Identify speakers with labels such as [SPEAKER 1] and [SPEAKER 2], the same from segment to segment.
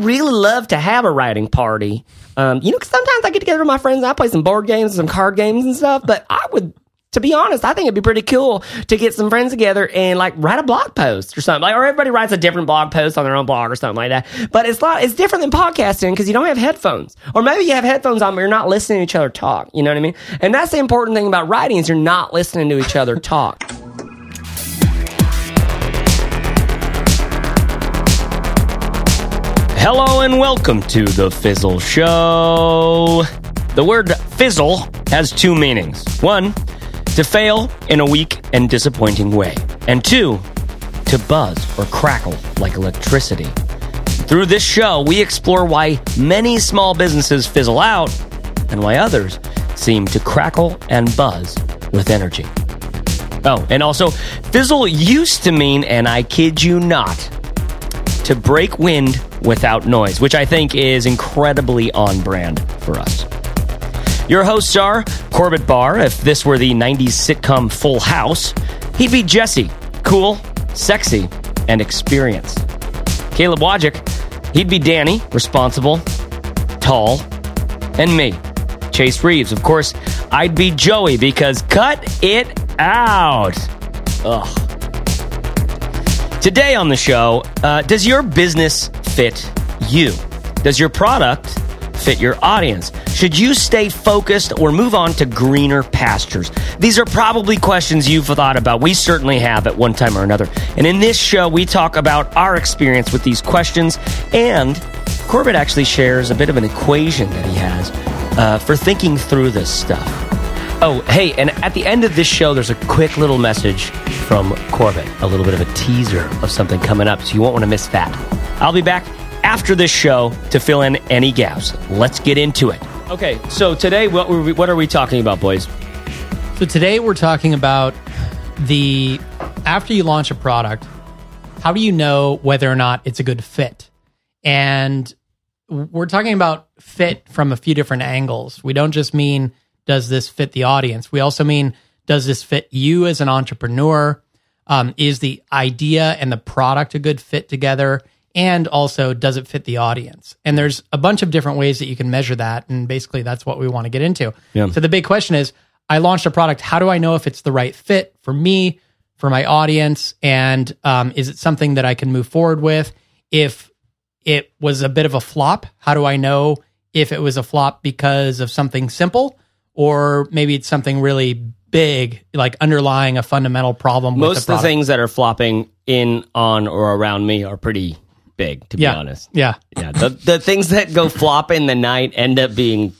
[SPEAKER 1] really love to have a writing party. Um, you know, 'cause sometimes I get together with my friends and I play some board games, and some card games and stuff. But I would, to be honest, I think it'd be pretty cool to get some friends together and like write a blog post or something. Like, or everybody writes a different blog post on their own blog or something like that. But it's not, it's different than podcasting because you don't have headphones. Or maybe you have headphones on, but you're not listening to each other talk. You know what I mean? And that's the important thing about writing is you're not listening to each other talk. Hello and welcome to the Fizzle Show. The word fizzle has two meanings. One, to fail in a weak and disappointing way. And two, to buzz or crackle like electricity. Through this show, we explore why many small businesses fizzle out and why others seem to crackle and buzz with energy. Oh, and also, fizzle used to mean, and I kid you not, to break wind without noise, which I think is incredibly on brand for us. Your hosts are Corbett Barr. If this were the 90s sitcom Full House, he'd be Jesse, cool, sexy, and experienced. Caleb Wojcik, he'd be Danny, responsible, tall, and me, Chase Reeves. Of course, I'd be Joey because cut it out. Ugh. Today on the show, uh, does your business fit you? Does your product fit your audience? Should you stay focused or move on to greener pastures? These are probably questions you've thought about. We certainly have at one time or another. And in this show, we talk about our experience with these questions. And Corbett actually shares a bit of an equation that he has uh, for thinking through this stuff. Oh, hey, and at the end of this show, there's a quick little message from Corbett, a little bit of a teaser of something coming up, so you won't want to miss that. I'll be back after this show to fill in any gaps. Let's get into it. Okay, so today, what, we, what are we talking about, boys?
[SPEAKER 2] So today we're talking about the after you launch a product, how do you know whether or not it's a good fit? And we're talking about fit from a few different angles. We don't just mean does this fit the audience? We also mean does this fit you as an entrepreneur? Um, is the idea and the product a good fit together? And also, does it fit the audience? And there's a bunch of different ways that you can measure that. And basically, that's what we want to get into.
[SPEAKER 1] Yeah.
[SPEAKER 2] So the big question is I launched a product. How do I know if it's the right fit for me, for my audience? And um, is it something that I can move forward with? If it was a bit of a flop, how do I know if it was a flop because of something simple or maybe it's something really big, like underlying a fundamental problem with
[SPEAKER 1] Most
[SPEAKER 2] the
[SPEAKER 1] of the things that are flopping in, on, or around me are pretty big, to
[SPEAKER 2] yeah.
[SPEAKER 1] be honest.
[SPEAKER 2] Yeah.
[SPEAKER 1] Yeah, the, the things that go flop in the night end up being,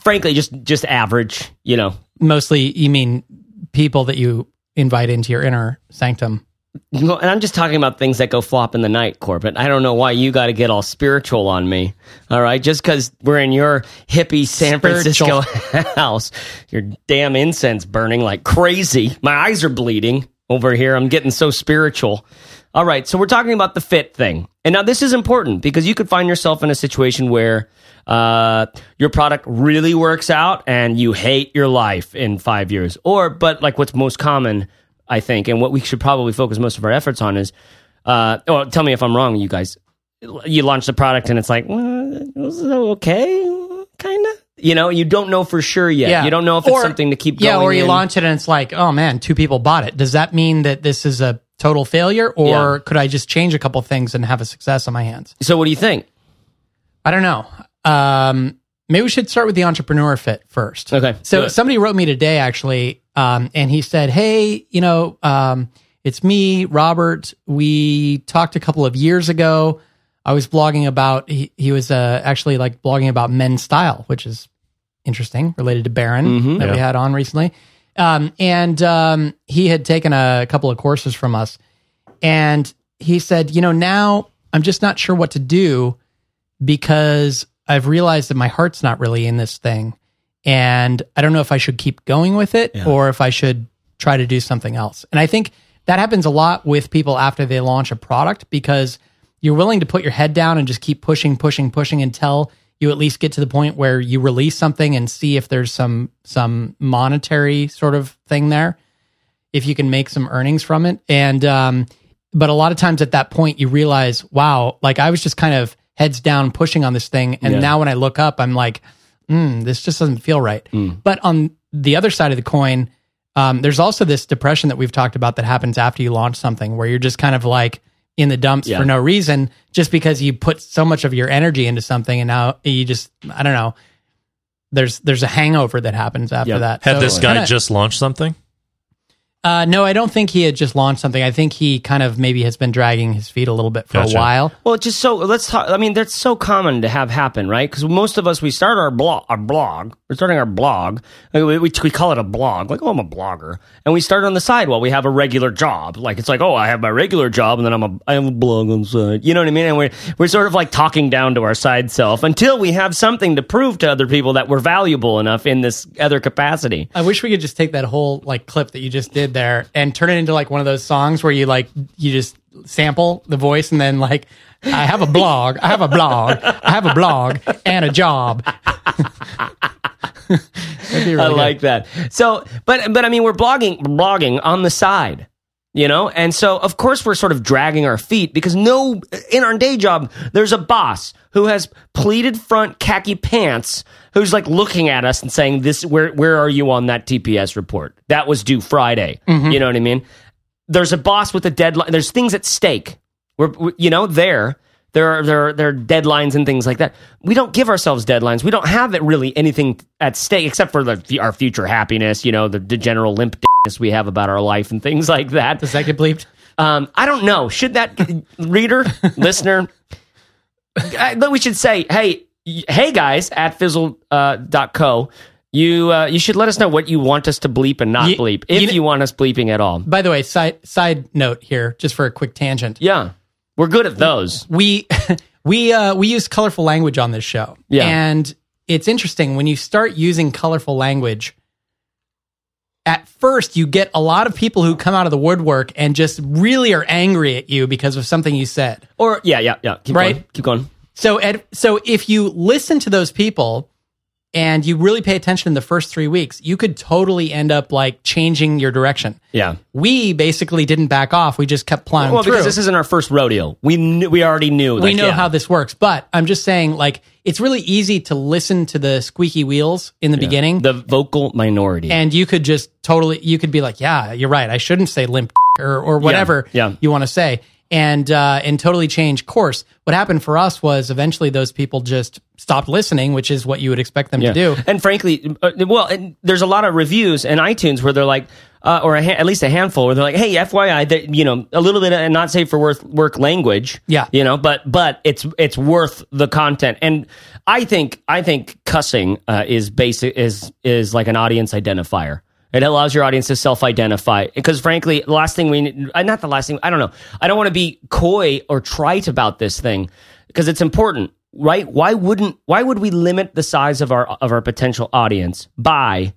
[SPEAKER 1] frankly, just just average, you know.
[SPEAKER 2] Mostly, you mean people that you invite into your inner sanctum.
[SPEAKER 1] And I'm just talking about things that go flop in the night, Corbett. I don't know why you got to get all spiritual on me. All right, just because we're in your hippie San
[SPEAKER 2] Spiritual.
[SPEAKER 1] Francisco house, your damn incense burning like crazy. My eyes are bleeding over here. I'm getting so spiritual. All right, so we're talking about the fit thing, and now this is important because you could find yourself in a situation where uh, your product really works out and you hate your life in five years, or but like what's most common. I think, and what we should probably focus most of our efforts on is, uh, oh, tell me if I'm wrong, you guys. You launch the product and it's like, well, was it okay, kind of. You know, you don't know for sure yet. You don't know if it's something to keep
[SPEAKER 2] Yeah,
[SPEAKER 1] going.
[SPEAKER 2] or you
[SPEAKER 1] in.
[SPEAKER 2] launch it and it's like, oh man, two people bought it. Does that mean that this is a total failure, or
[SPEAKER 1] Yeah.
[SPEAKER 2] could I just change a couple things and have a success on my hands?
[SPEAKER 1] So, what do you think?
[SPEAKER 2] I don't know. Um, maybe we should start with the entrepreneur fit first.
[SPEAKER 1] Okay,
[SPEAKER 2] So somebody wrote me today actually, um, and he said, "Hey, you know, um, it's me, Robert. We talked a couple of years ago. I was blogging about. He, he was uh, actually like blogging about men's style, which is interesting, related to Baron
[SPEAKER 1] Mhm.
[SPEAKER 2] that we had on recently. Um, and um, he had taken a couple of courses from us, and he said, you know, now I'm just not sure what to do because I've realized that my heart's not really in this thing. And I don't know if I should keep going with it or if I should try to do something else. And I think that happens a lot with people after they launch a product because you're willing to put your head down and just keep pushing, pushing, pushing until you at least get to the point where you release something and see if there's some some monetary sort of thing there if you can make some earnings from it. And um, but a lot of times at that point you realize, wow, like I was just kind of heads down pushing on this thing, and
[SPEAKER 1] Yeah.
[SPEAKER 2] now when I look up, I'm like, mm, this just doesn't feel right.
[SPEAKER 1] Mm.
[SPEAKER 2] But on the other side of the coin, um, there's also this depression that we've talked about that happens after you launch something, where you're just kind of like in the dumps
[SPEAKER 1] Yeah.
[SPEAKER 2] for no reason, just because you put so much of your energy into something, and now you just, I don't know. There's there's a hangover that happens after
[SPEAKER 1] Yeah.
[SPEAKER 2] that.
[SPEAKER 3] Had
[SPEAKER 2] So
[SPEAKER 3] this guy
[SPEAKER 2] kinda-
[SPEAKER 3] just launched something?
[SPEAKER 2] Uh, no, I don't think he had just launched something. I think he kind of maybe has been dragging his feet a little bit for
[SPEAKER 3] Gotcha.
[SPEAKER 2] a while.
[SPEAKER 1] Well, just so let's talk. I mean, that's so common to have happen, right? Because most of us we start our blog, our blog. We're starting our blog. We, we, we call it a blog, like oh, I'm a blogger, and we start on the side while we have a regular job. Like it's like oh, I have my regular job, and then I'm a I have a blog on the side. You know what I mean? And we're we're sort of like talking down to our side self until we have something to prove to other people that we're valuable enough in this other capacity.
[SPEAKER 2] I wish we could just take that whole like clip that you just did there and turn it into like one of those songs where you like you just sample the voice and then like I have a blog, I have a blog, I have a blog and a job. Really
[SPEAKER 1] I
[SPEAKER 2] good.
[SPEAKER 1] like that. So, but but I mean, we're blogging blogging on the side, you know, and so of course we're sort of dragging our feet because no, in our day job, there's a boss who has pleated front khaki pants who's like looking at us and saying, "This where where are you on that TPS report? That was due Friday." Mm-hmm. You know what I mean? There's a boss with a deadline. There's things at stake. We're, we, you know, there. There are, there, are, there are deadlines and things like that. We don't give ourselves deadlines. We don't have it really anything at stake except for the, our future happiness, you know, the, the general limpness we have about our life and things like that.
[SPEAKER 2] Does that get bleeped?
[SPEAKER 1] Um, I don't know. Should that reader, listener, I- but we should say, hey, y- hey guys at fizzle uh, dot co, you uh, you should let us know what you want us to bleep and not
[SPEAKER 2] Ye-
[SPEAKER 1] bleep if
[SPEAKER 2] you
[SPEAKER 1] you, want us bleeping at all.
[SPEAKER 2] By the way, side side note here, just for a quick tangent.
[SPEAKER 1] Yeah, we're good at those.
[SPEAKER 2] we we uh we use colorful language on this show
[SPEAKER 1] Yeah.
[SPEAKER 2] and it's interesting when you start using colorful language at first you get a lot of people who come out of the woodwork and just really are angry at you because of something you said
[SPEAKER 1] Or yeah, yeah, yeah. Keep
[SPEAKER 2] Right.
[SPEAKER 1] going. Keep going.
[SPEAKER 2] so Ed, so if you listen to those people and you really pay attention in the first three weeks you could totally end up like changing your direction
[SPEAKER 1] Yeah.
[SPEAKER 2] we basically didn't back off we just kept plowing
[SPEAKER 1] Well,
[SPEAKER 2] through
[SPEAKER 1] because this isn't our first rodeo. We knew, we already knew.
[SPEAKER 2] we know
[SPEAKER 1] yeah.
[SPEAKER 2] how this works but i'm just saying like it's really easy to listen to the squeaky wheels in the beginning
[SPEAKER 1] the vocal minority.
[SPEAKER 2] and you could just totally you could be like yeah you're right i shouldn't say limp or, or whatever
[SPEAKER 1] yeah.
[SPEAKER 2] you want to say and uh, and totally change course what happened for us was eventually those people just stopped listening which is what you would expect them to do
[SPEAKER 1] And frankly, uh, well, and there's a lot of reviews in iTunes where they're like, uh, or a ha- at least a handful where they're like, "Hey, FYI, that you know, a little bit of not safe for work work language,
[SPEAKER 2] Yeah.
[SPEAKER 1] you know, but but it's it's worth the content." And I think I think cussing uh, is basic is is like an audience identifier. It allows your audience to self-identify because, frankly, the last thing we uh, not the last thing I don't know. I don't want to be coy or trite about this thing because it's important, right? Why wouldn't why would we limit the size of our of our potential audience by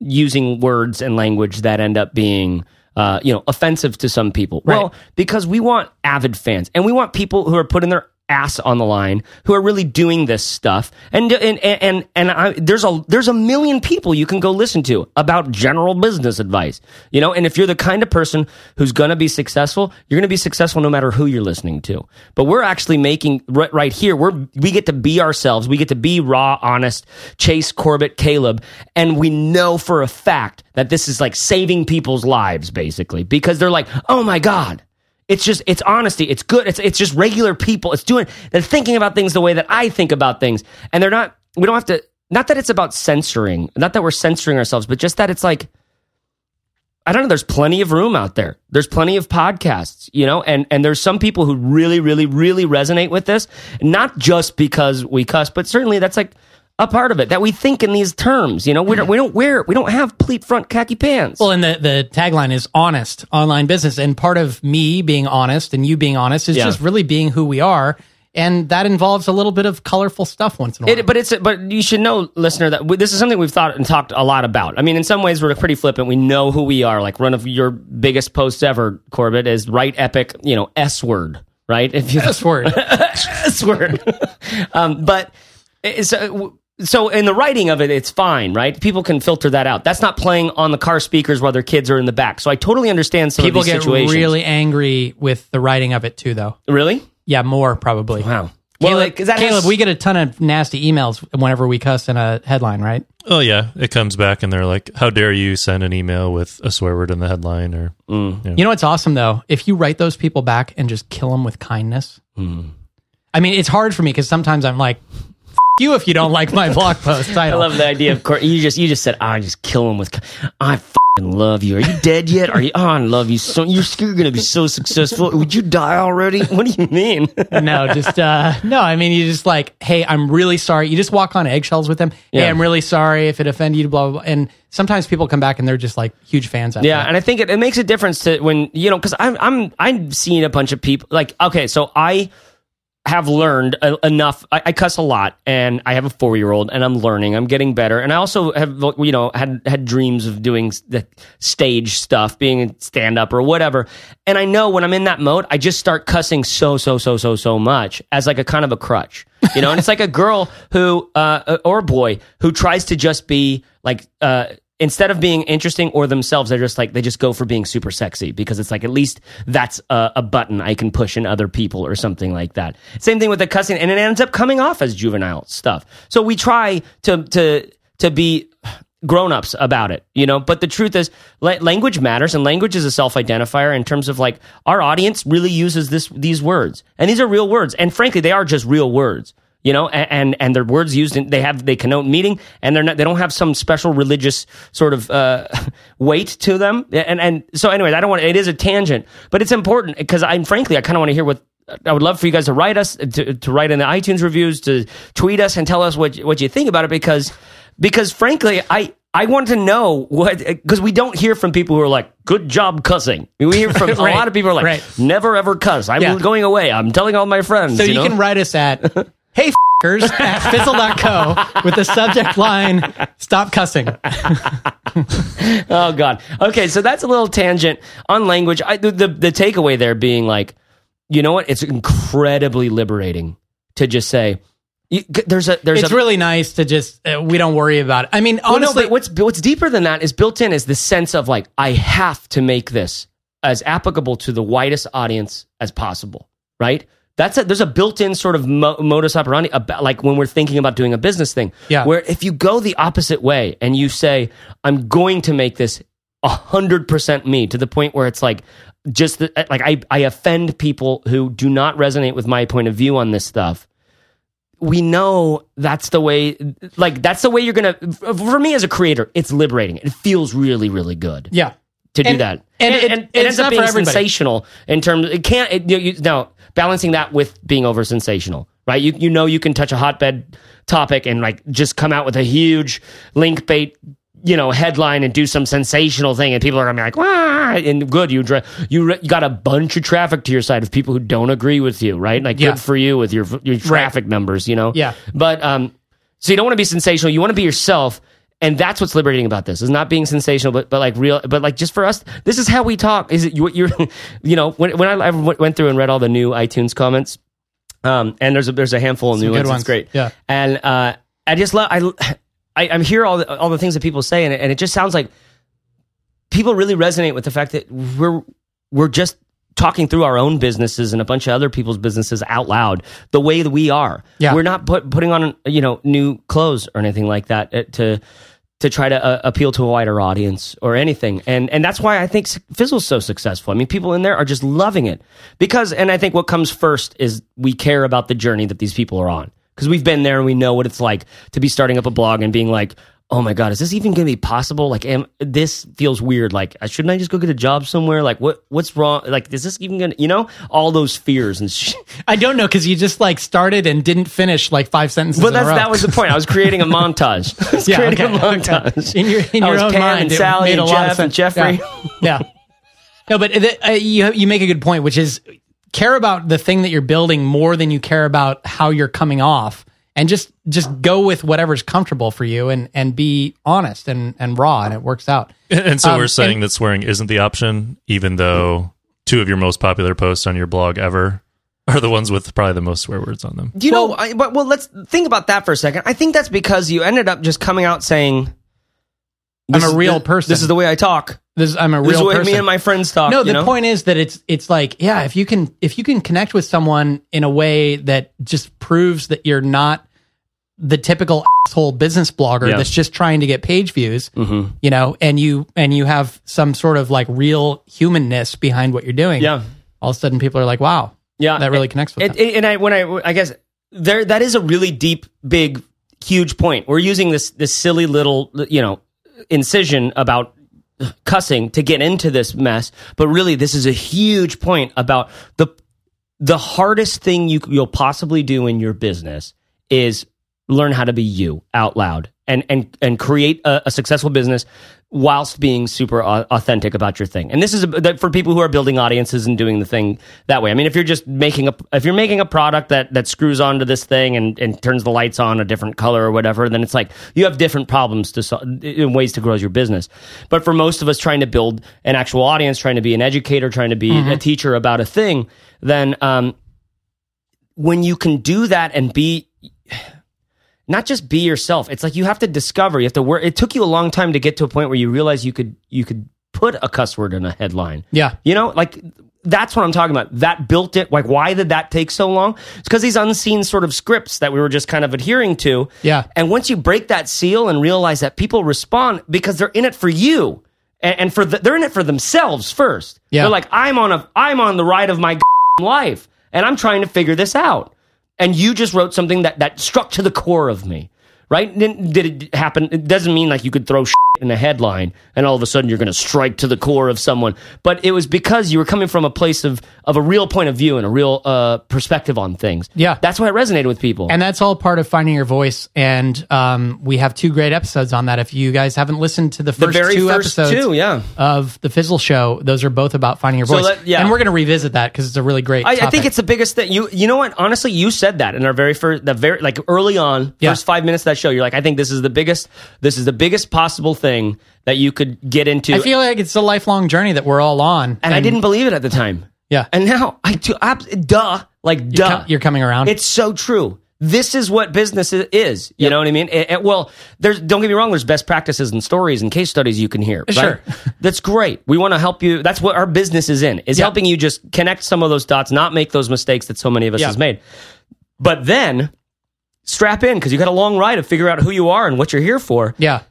[SPEAKER 1] using words and language that end up being uh, you know offensive to some people?
[SPEAKER 2] Right.
[SPEAKER 1] Well, because we want avid fans and we want people who are putting their ass on the line who are really doing this stuff. And and and and I, there's a there's a million people you can go listen to about general business advice you know? And if you're the kind of person who's going to be successful you're going to be successful no matter who you're listening to. But we're actually making right, right here we're we get to be ourselves. We get to be raw honest chase corbett caleb. And we know for a fact that this is like saving people's lives basically because they're like oh my god it's just it's honesty. It's good. It's it's just regular people. It's doing they're thinking about things the way that I think about things. And they're not we don't have to not that it's about censoring, not that we're censoring ourselves, but just that it's like I don't know, there's plenty of room out there. There's plenty of podcasts, you know, and and there's some people who really really really resonate with this, not just because we cuss, but certainly that's like a part of it that we think in these terms, you know. We don't we don't wear we don't have pleat front khaki pants.
[SPEAKER 2] well and the, the tagline is honest online business and part of me being honest and you being honest is
[SPEAKER 1] Yeah.
[SPEAKER 2] just really being who we are and that involves a little bit of colorful stuff once in a while
[SPEAKER 1] It, but it's but you should know, listener, that we, this is something we've thought and talked a lot about. I mean, in some ways, we're pretty flippant. We know who we are. Like one of your biggest posts ever, Corbett, is write epic, you know, S word, right? If you
[SPEAKER 2] this word
[SPEAKER 1] S word, um, but it's, uh, w- so in the writing of it, it's fine, right? People can filter that out. That's not playing on the car speakers while their kids are in the back. So I totally understand some
[SPEAKER 2] People
[SPEAKER 1] of these
[SPEAKER 2] get
[SPEAKER 1] situations.
[SPEAKER 2] really angry with the writing of it too, though.
[SPEAKER 1] really?
[SPEAKER 2] Yeah, more probably.
[SPEAKER 1] Wow. Well,
[SPEAKER 2] Caleb,
[SPEAKER 1] that
[SPEAKER 2] Caleb
[SPEAKER 1] has-
[SPEAKER 2] we get a ton of nasty emails whenever we cuss in a headline, right?
[SPEAKER 3] Oh yeah, it comes back and they're like, "How dare you send an email with a swear word in the headline?" Or mm.
[SPEAKER 2] You know what's awesome though? If you write those people back and just kill them with kindness. Hmm. I mean, it's hard for me because sometimes I'm like, F- you if you don't like my blog post
[SPEAKER 1] I love the idea of course. You just you just said, "I just kill him with." I fucking love you. Are you dead yet? Are you? Oh, I love you so. You're, you're gonna be so successful. Would you die already? What do you mean?
[SPEAKER 2] no, just uh no. I mean, you just like, hey, I'm really sorry. You just walk on eggshells with them. Hey,
[SPEAKER 1] Yeah.
[SPEAKER 2] I'm really sorry if it offended you. Blah blah. blah. And sometimes people come back and they're just like huge fans. After
[SPEAKER 1] Yeah,
[SPEAKER 2] that.
[SPEAKER 1] and I think it, it makes a difference to when you know because I'm I'm I'm seeing a bunch of people like okay, so I have learned enough. I, I cuss a lot, and I have a four year old, and I'm learning. I'm getting better, and I also have you know had had dreams of doing the stage stuff, being a stand up or whatever. And I know when I'm in that mode, I just start cussing so so so so so much as like a kind of a crutch, you know. and it's like a girl who uh, or a boy who tries to just be like. uh instead of being interesting or themselves, they're just like they just go for being super sexy because it's like at least that's a, a button I can push in other people or something like that. Same thing with the cussing, and it ends up coming off as juvenile stuff. So we try to to to be grown-ups about it you know but the truth is la- language matters and language is a self-identifier in terms of like our audience really uses this these words and these are real words and frankly they are just real words you know and and, and they're words used in, they have they connote meaning and they're not they don't have some special religious sort of uh, weight to them and and so anyways i don't want it is a tangent but it's important because i'm frankly i kind of want to hear what I would love for you guys to write us to, to write in the iTunes reviews to tweet us and tell us what what you think about it because because frankly I I want to know what because we don't hear from people who are like good job cussing we hear from a lot of people who are like
[SPEAKER 2] right.
[SPEAKER 1] never ever cuss I'm
[SPEAKER 2] Yeah.
[SPEAKER 1] going away I'm telling all my friends
[SPEAKER 2] So you,
[SPEAKER 1] know?
[SPEAKER 2] can write us at hey fers at fizzle.co with the subject line stop cussing.
[SPEAKER 1] Oh God. Okay, so that's a little tangent on language. I, the, the the takeaway there being like, you know what? It's incredibly liberating to just say, you, there's a there's
[SPEAKER 2] It's
[SPEAKER 1] a
[SPEAKER 2] really nice to just uh, we don't worry about it. I mean,
[SPEAKER 1] Well, no,
[SPEAKER 2] honestly,
[SPEAKER 1] but what's what's deeper than that is built in is the sense of like I have to make this as applicable to the widest audience as possible, right? That's a, there's a built-in sort of mo- modus operandi about like when we're thinking about doing a business thing,
[SPEAKER 2] Yeah.
[SPEAKER 1] Where if you go the opposite way and you say I'm going to make this hundred percent me to the point where it's like just the, eh, like I I offend people who do not resonate with my point of view on this stuff we know that's the way like that's the way you're gonna for me as a creator it's liberating it feels really really good
[SPEAKER 2] yeah.
[SPEAKER 1] To do
[SPEAKER 2] And-
[SPEAKER 1] that
[SPEAKER 2] and it-
[SPEAKER 1] it ends up being sensational in terms it can't it, you, you, now balancing that with being over sensational right you, you know you can touch a hotbed topic and like just come out with a huge link bait you know headline and do some sensational thing and people are gonna be like Wah! and good you dra- you, re- you got a bunch of traffic to your side of people who don't agree with you right like
[SPEAKER 2] Yeah.
[SPEAKER 1] good for you with your your traffic numbers you know
[SPEAKER 2] Yeah.
[SPEAKER 1] but um so you don't want to be sensational you want to be yourself and that's what's liberating about this is not being sensational but but like real but like just for us this is how we talk is it you you're you know when when I, I went through and read all the new iTunes comments um and there's a there's a handful of new
[SPEAKER 2] good
[SPEAKER 1] ones,
[SPEAKER 2] ones.
[SPEAKER 1] it's great
[SPEAKER 2] Yeah.
[SPEAKER 1] and uh I just love I, I I'm here all the, all the things that people say and it, and it just sounds like people really resonate with the fact that we're we're just talking through our own businesses and a bunch of other people's businesses out loud the way that we are.
[SPEAKER 2] Yeah.
[SPEAKER 1] We're not put, putting on you know new clothes or anything like that uh, to to try to uh, appeal to a wider audience or anything. And and that's why I think Fizzle's so successful. I mean, people in there are just loving it because and I think what comes first is we care about the journey that these people are on because we've been there and we know what it's like to be starting up a blog and being like oh my god, is this even going to be possible? Like, am, this feels weird. Like, uh, shouldn't I just go get a job somewhere? Like, what what's wrong? Like, is this even going to, you know, all those fears and shit.
[SPEAKER 2] I don't know because you just like started and didn't finish like five sentences.
[SPEAKER 1] But that's that was the point. I was creating a montage. I was
[SPEAKER 2] Yeah,
[SPEAKER 1] creating
[SPEAKER 2] okay,
[SPEAKER 1] a
[SPEAKER 2] okay.
[SPEAKER 1] montage.
[SPEAKER 2] In your- in your own
[SPEAKER 1] Pam
[SPEAKER 2] mind,
[SPEAKER 1] and Sally and
[SPEAKER 2] a lot of
[SPEAKER 1] Jeff and. Jeffrey.
[SPEAKER 2] Yeah. yeah. No, but the, uh, you you make a good point, which is care about the thing that you're building more than you care about how you're coming off, and just just go with whatever's comfortable for you, and and be honest and and raw, and it works out.
[SPEAKER 3] And so
[SPEAKER 2] Um,
[SPEAKER 3] we're saying
[SPEAKER 2] and-
[SPEAKER 3] that swearing isn't the option, even though two of your most popular posts on your blog ever are the ones with probably the most swear words on them.
[SPEAKER 1] Do you know? I, but well, let's think about that for a second. I think that's because you ended up just coming out saying,
[SPEAKER 2] I'm a real
[SPEAKER 1] the-
[SPEAKER 2] person."
[SPEAKER 1] This is the way I talk.
[SPEAKER 2] This, I'm a
[SPEAKER 1] This is
[SPEAKER 2] real
[SPEAKER 1] way
[SPEAKER 2] person.
[SPEAKER 1] me and my friends talk."
[SPEAKER 2] no,
[SPEAKER 1] you
[SPEAKER 2] the
[SPEAKER 1] know?
[SPEAKER 2] point is that it's it's like yeah, if you can if you can connect with someone in a way that just proves that you're not the typical asshole business blogger
[SPEAKER 1] Yeah.
[SPEAKER 2] that's just trying to get page views,
[SPEAKER 1] Mhm.
[SPEAKER 2] you know, and you and you have some sort of like real humanness behind what you're doing.
[SPEAKER 1] Yeah.
[SPEAKER 2] all of a sudden people are like, wow,
[SPEAKER 1] Yeah,
[SPEAKER 2] that really connects with
[SPEAKER 1] It,
[SPEAKER 2] them.
[SPEAKER 1] it- and I when I I guess there that is a really deep, big, huge point. We're using this this silly little you know incision about cussing to get into this mess, but really this is a huge point about the the hardest thing you you'll possibly do in your business is learn how to be you out loud and and and create a, a successful business whilst being super authentic about your thing. And this is a, for people who are building audiences and doing the thing that way. I mean, if you're just making a if you're making a product that that screws onto this thing and and turns the lights on a different color or whatever, then it's like you have different problems to sol- in ways to grow your business. But for most of us trying to build an actual audience, trying to be an educator, trying to be a teacher about a thing, then um, when you can do that and be not just be yourself. It's like you have to discover you have to work it took you a long time to get to a point where you realize you could you could put a cuss word in a headline.
[SPEAKER 2] Yeah.
[SPEAKER 1] you know like that's what i'm talking about. That built it. Like why did that take so long? It's because these unseen sort of scripts that we were just kind of adhering to.
[SPEAKER 2] Yeah.
[SPEAKER 1] and once you break that seal and realize that people respond because they're in it for you and, and for the, they're in it for themselves first.
[SPEAKER 2] Yeah.
[SPEAKER 1] they're like i'm on a i'm on the ride of my life and i'm trying to figure this out and you just wrote something that that struck to the core of me right? Did, it happen? It doesn't mean like you could throw in a headline and all of a sudden you're going to strike to the core of someone but it was because you were coming from a place of of a real point of view and a real uh, perspective on things
[SPEAKER 2] Yeah.
[SPEAKER 1] that's why it resonated with people
[SPEAKER 2] And that's all part of finding your voice. And um, we have two great episodes on that. If you guys haven't listened to the
[SPEAKER 1] the
[SPEAKER 2] first
[SPEAKER 1] very
[SPEAKER 2] two
[SPEAKER 1] first
[SPEAKER 2] episodes
[SPEAKER 1] two yeah
[SPEAKER 2] of the Fizzle Show, those are both about finding your
[SPEAKER 1] So
[SPEAKER 2] voice.
[SPEAKER 1] let- yeah.
[SPEAKER 2] And we're going to revisit that because it's a really great.
[SPEAKER 1] I, I think it's the biggest thing. You you know what? Honestly, you said that in our very first, the very like early on,
[SPEAKER 2] Yeah.
[SPEAKER 1] first five minutes of that show. You're like, I think this is the biggest, this is the biggest possible thing that you could get into.
[SPEAKER 2] I feel like it's a lifelong journey that we're all on.
[SPEAKER 1] and I didn't believe it at the time.
[SPEAKER 2] Yeah.
[SPEAKER 1] And now I do. ab- Duh, like
[SPEAKER 2] You're,
[SPEAKER 1] duh.
[SPEAKER 2] com- you're coming around.
[SPEAKER 1] It's so true. This is what business is. You know what I mean? It- it- well, there's don't get me wrong. There's best practices and stories and case studies you can hear. right?
[SPEAKER 2] Sure.
[SPEAKER 1] that's great. We want to help you. That's what our business is in. Is
[SPEAKER 2] Yeah.
[SPEAKER 1] helping you just connect some of those dots, not make those mistakes that so many of us
[SPEAKER 2] Yeah.
[SPEAKER 1] has made. But then strap in because you got a long ride to figure out who you are and what you're here for
[SPEAKER 2] yeah.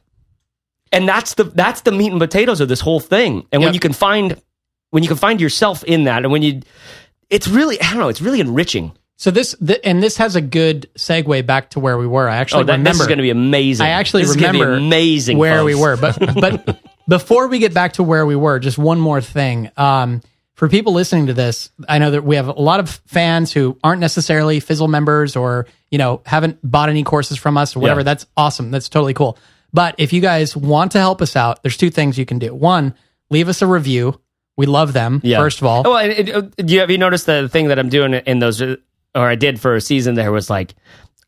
[SPEAKER 1] And that's the that's the meat and potatoes of this whole thing. And when you can find when you can find yourself in that, and when you, it's really I don't know, it's really enriching.
[SPEAKER 2] So this th- and this has a good segue back to where we were. I actually
[SPEAKER 1] Oh, that,
[SPEAKER 2] remember.
[SPEAKER 1] this is going to be amazing.
[SPEAKER 2] I actually
[SPEAKER 1] this is be
[SPEAKER 2] remember
[SPEAKER 1] amazing
[SPEAKER 2] where we were. But but before we get back to where we were, just one more thing. Um, for people listening to this, I know that we have a lot of fans who aren't necessarily Fizzle members or you know haven't bought any courses from us or whatever.
[SPEAKER 1] Yeah.
[SPEAKER 2] That's awesome. That's totally cool. But if you guys want to help us out, there's two things you can do. One, leave us a review. We love them.
[SPEAKER 1] Yeah.
[SPEAKER 2] First of all,
[SPEAKER 1] oh, and it, it, uh, do you have you noticed the thing that I'm doing in those, uh, or I did for a season there was like.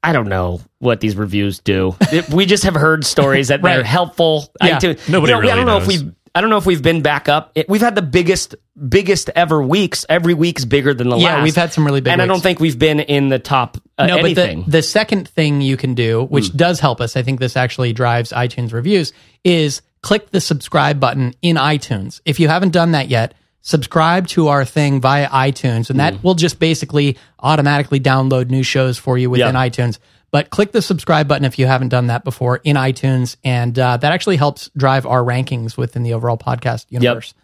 [SPEAKER 1] I don't know what these reviews do. We just have heard stories that
[SPEAKER 2] Right.
[SPEAKER 1] they're helpful. I
[SPEAKER 2] Yeah.
[SPEAKER 1] do-
[SPEAKER 3] Nobody
[SPEAKER 1] you know, I
[SPEAKER 3] really
[SPEAKER 1] don't know if
[SPEAKER 3] knows.
[SPEAKER 1] I don't know if we've been back up. It, we've had the biggest, biggest ever weeks. Every week's bigger than the
[SPEAKER 2] Yeah,
[SPEAKER 1] last.
[SPEAKER 2] we've had some really big
[SPEAKER 1] and I don't think we've been in the top uh,
[SPEAKER 2] no,
[SPEAKER 1] anything.
[SPEAKER 2] but the, the second thing you can do, which
[SPEAKER 1] Hmm.
[SPEAKER 2] does help us, I think this actually drives iTunes reviews, is click the subscribe button in iTunes. If you haven't done that yet, subscribe to our thing via iTunes, and that will just basically automatically download new shows for you within
[SPEAKER 1] Yeah.
[SPEAKER 2] iTunes. But click the subscribe button if you haven't done that before in iTunes, and uh, that actually helps drive our rankings within the overall podcast universe.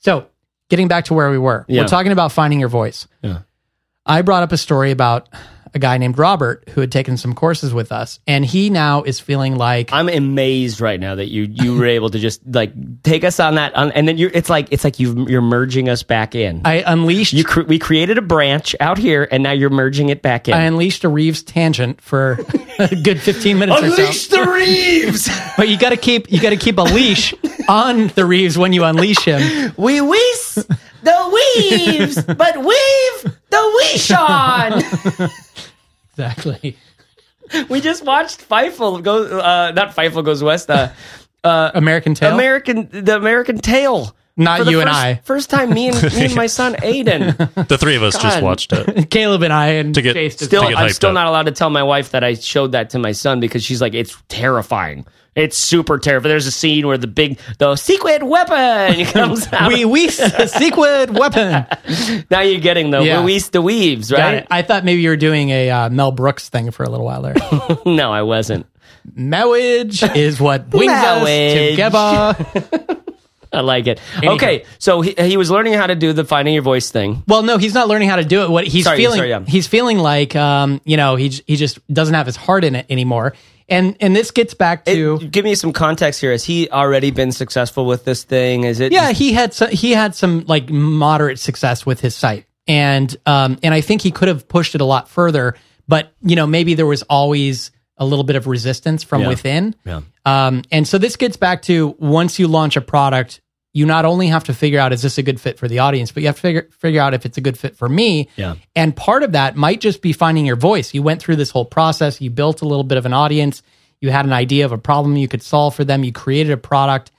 [SPEAKER 2] So, getting back to where we were,
[SPEAKER 1] Yeah.
[SPEAKER 2] we're talking about finding your voice.
[SPEAKER 1] Yeah.
[SPEAKER 2] I brought up a story about a guy named Robert who had taken some courses with us, and he now is feeling like
[SPEAKER 1] I'm amazed right now that you you were able to just like take us on that, on, and then you're it's like it's like you you're merging us back in.
[SPEAKER 2] I unleashed
[SPEAKER 1] you cre- we created a branch out here, and now you're merging it back in.
[SPEAKER 2] I unleashed a Reeves tangent for a good 15 minutes or so.
[SPEAKER 1] Unleash the Reeves.
[SPEAKER 2] But you got to keep you got to keep a leash on the Reeves when you unleash him.
[SPEAKER 1] we wees the weaves, but weave the weesh on.
[SPEAKER 2] Exactly.
[SPEAKER 1] we just watched Fievel go, uh, not Fievel goes west. Uh,
[SPEAKER 2] American Tail.
[SPEAKER 1] American the American Tail
[SPEAKER 2] Not
[SPEAKER 1] For the
[SPEAKER 2] you and I.
[SPEAKER 1] First time me and me and my son Aiden.
[SPEAKER 3] The three of us just watched it.
[SPEAKER 2] Caleb and I and
[SPEAKER 3] To get-
[SPEAKER 2] Chase
[SPEAKER 1] Still,
[SPEAKER 3] To get
[SPEAKER 1] I'm still
[SPEAKER 3] up.
[SPEAKER 1] not allowed to tell my wife that I showed that to my son because she's like, it's terrifying. It's super terrifying. There's a scene where the big the secret weapon comes out.
[SPEAKER 2] we we sequid weapon.
[SPEAKER 1] now you're getting the
[SPEAKER 2] Yeah.
[SPEAKER 1] Luis the Weaves, right?
[SPEAKER 2] I thought maybe you were doing a uh, Mel Brooks thing for a little while there.
[SPEAKER 1] no, I wasn't.
[SPEAKER 2] Marriage is what brings us
[SPEAKER 1] Marriage.
[SPEAKER 2] together.
[SPEAKER 1] I like it. Okay, so he, he was learning how to do the finding your voice thing.
[SPEAKER 2] Well, no, he's not learning how to do it. What he's
[SPEAKER 1] Sorry,
[SPEAKER 2] feeling,
[SPEAKER 1] sorry, yeah.
[SPEAKER 2] he's feeling like, um, you know, he he just doesn't have his heart in it anymore. And and this gets back to
[SPEAKER 1] It- give me some context here. Has he already been successful with this thing? Is it?
[SPEAKER 2] yeah, he had some, he had some like moderate success with his site, and um, and I think he could have pushed it a lot further, but you know, maybe there was always a little bit of resistance from
[SPEAKER 1] Yeah.
[SPEAKER 2] within.
[SPEAKER 1] Yeah.
[SPEAKER 2] Um, and so this gets back to once you launch a product, you not only have to figure out is this a good fit for the audience, but you have to figure figure out if it's a good fit for me.
[SPEAKER 1] Yeah.
[SPEAKER 2] And part of that might just be finding your voice. You went through this whole process, you built a little bit of an audience, you had an idea of a problem you could solve for them, you created a product,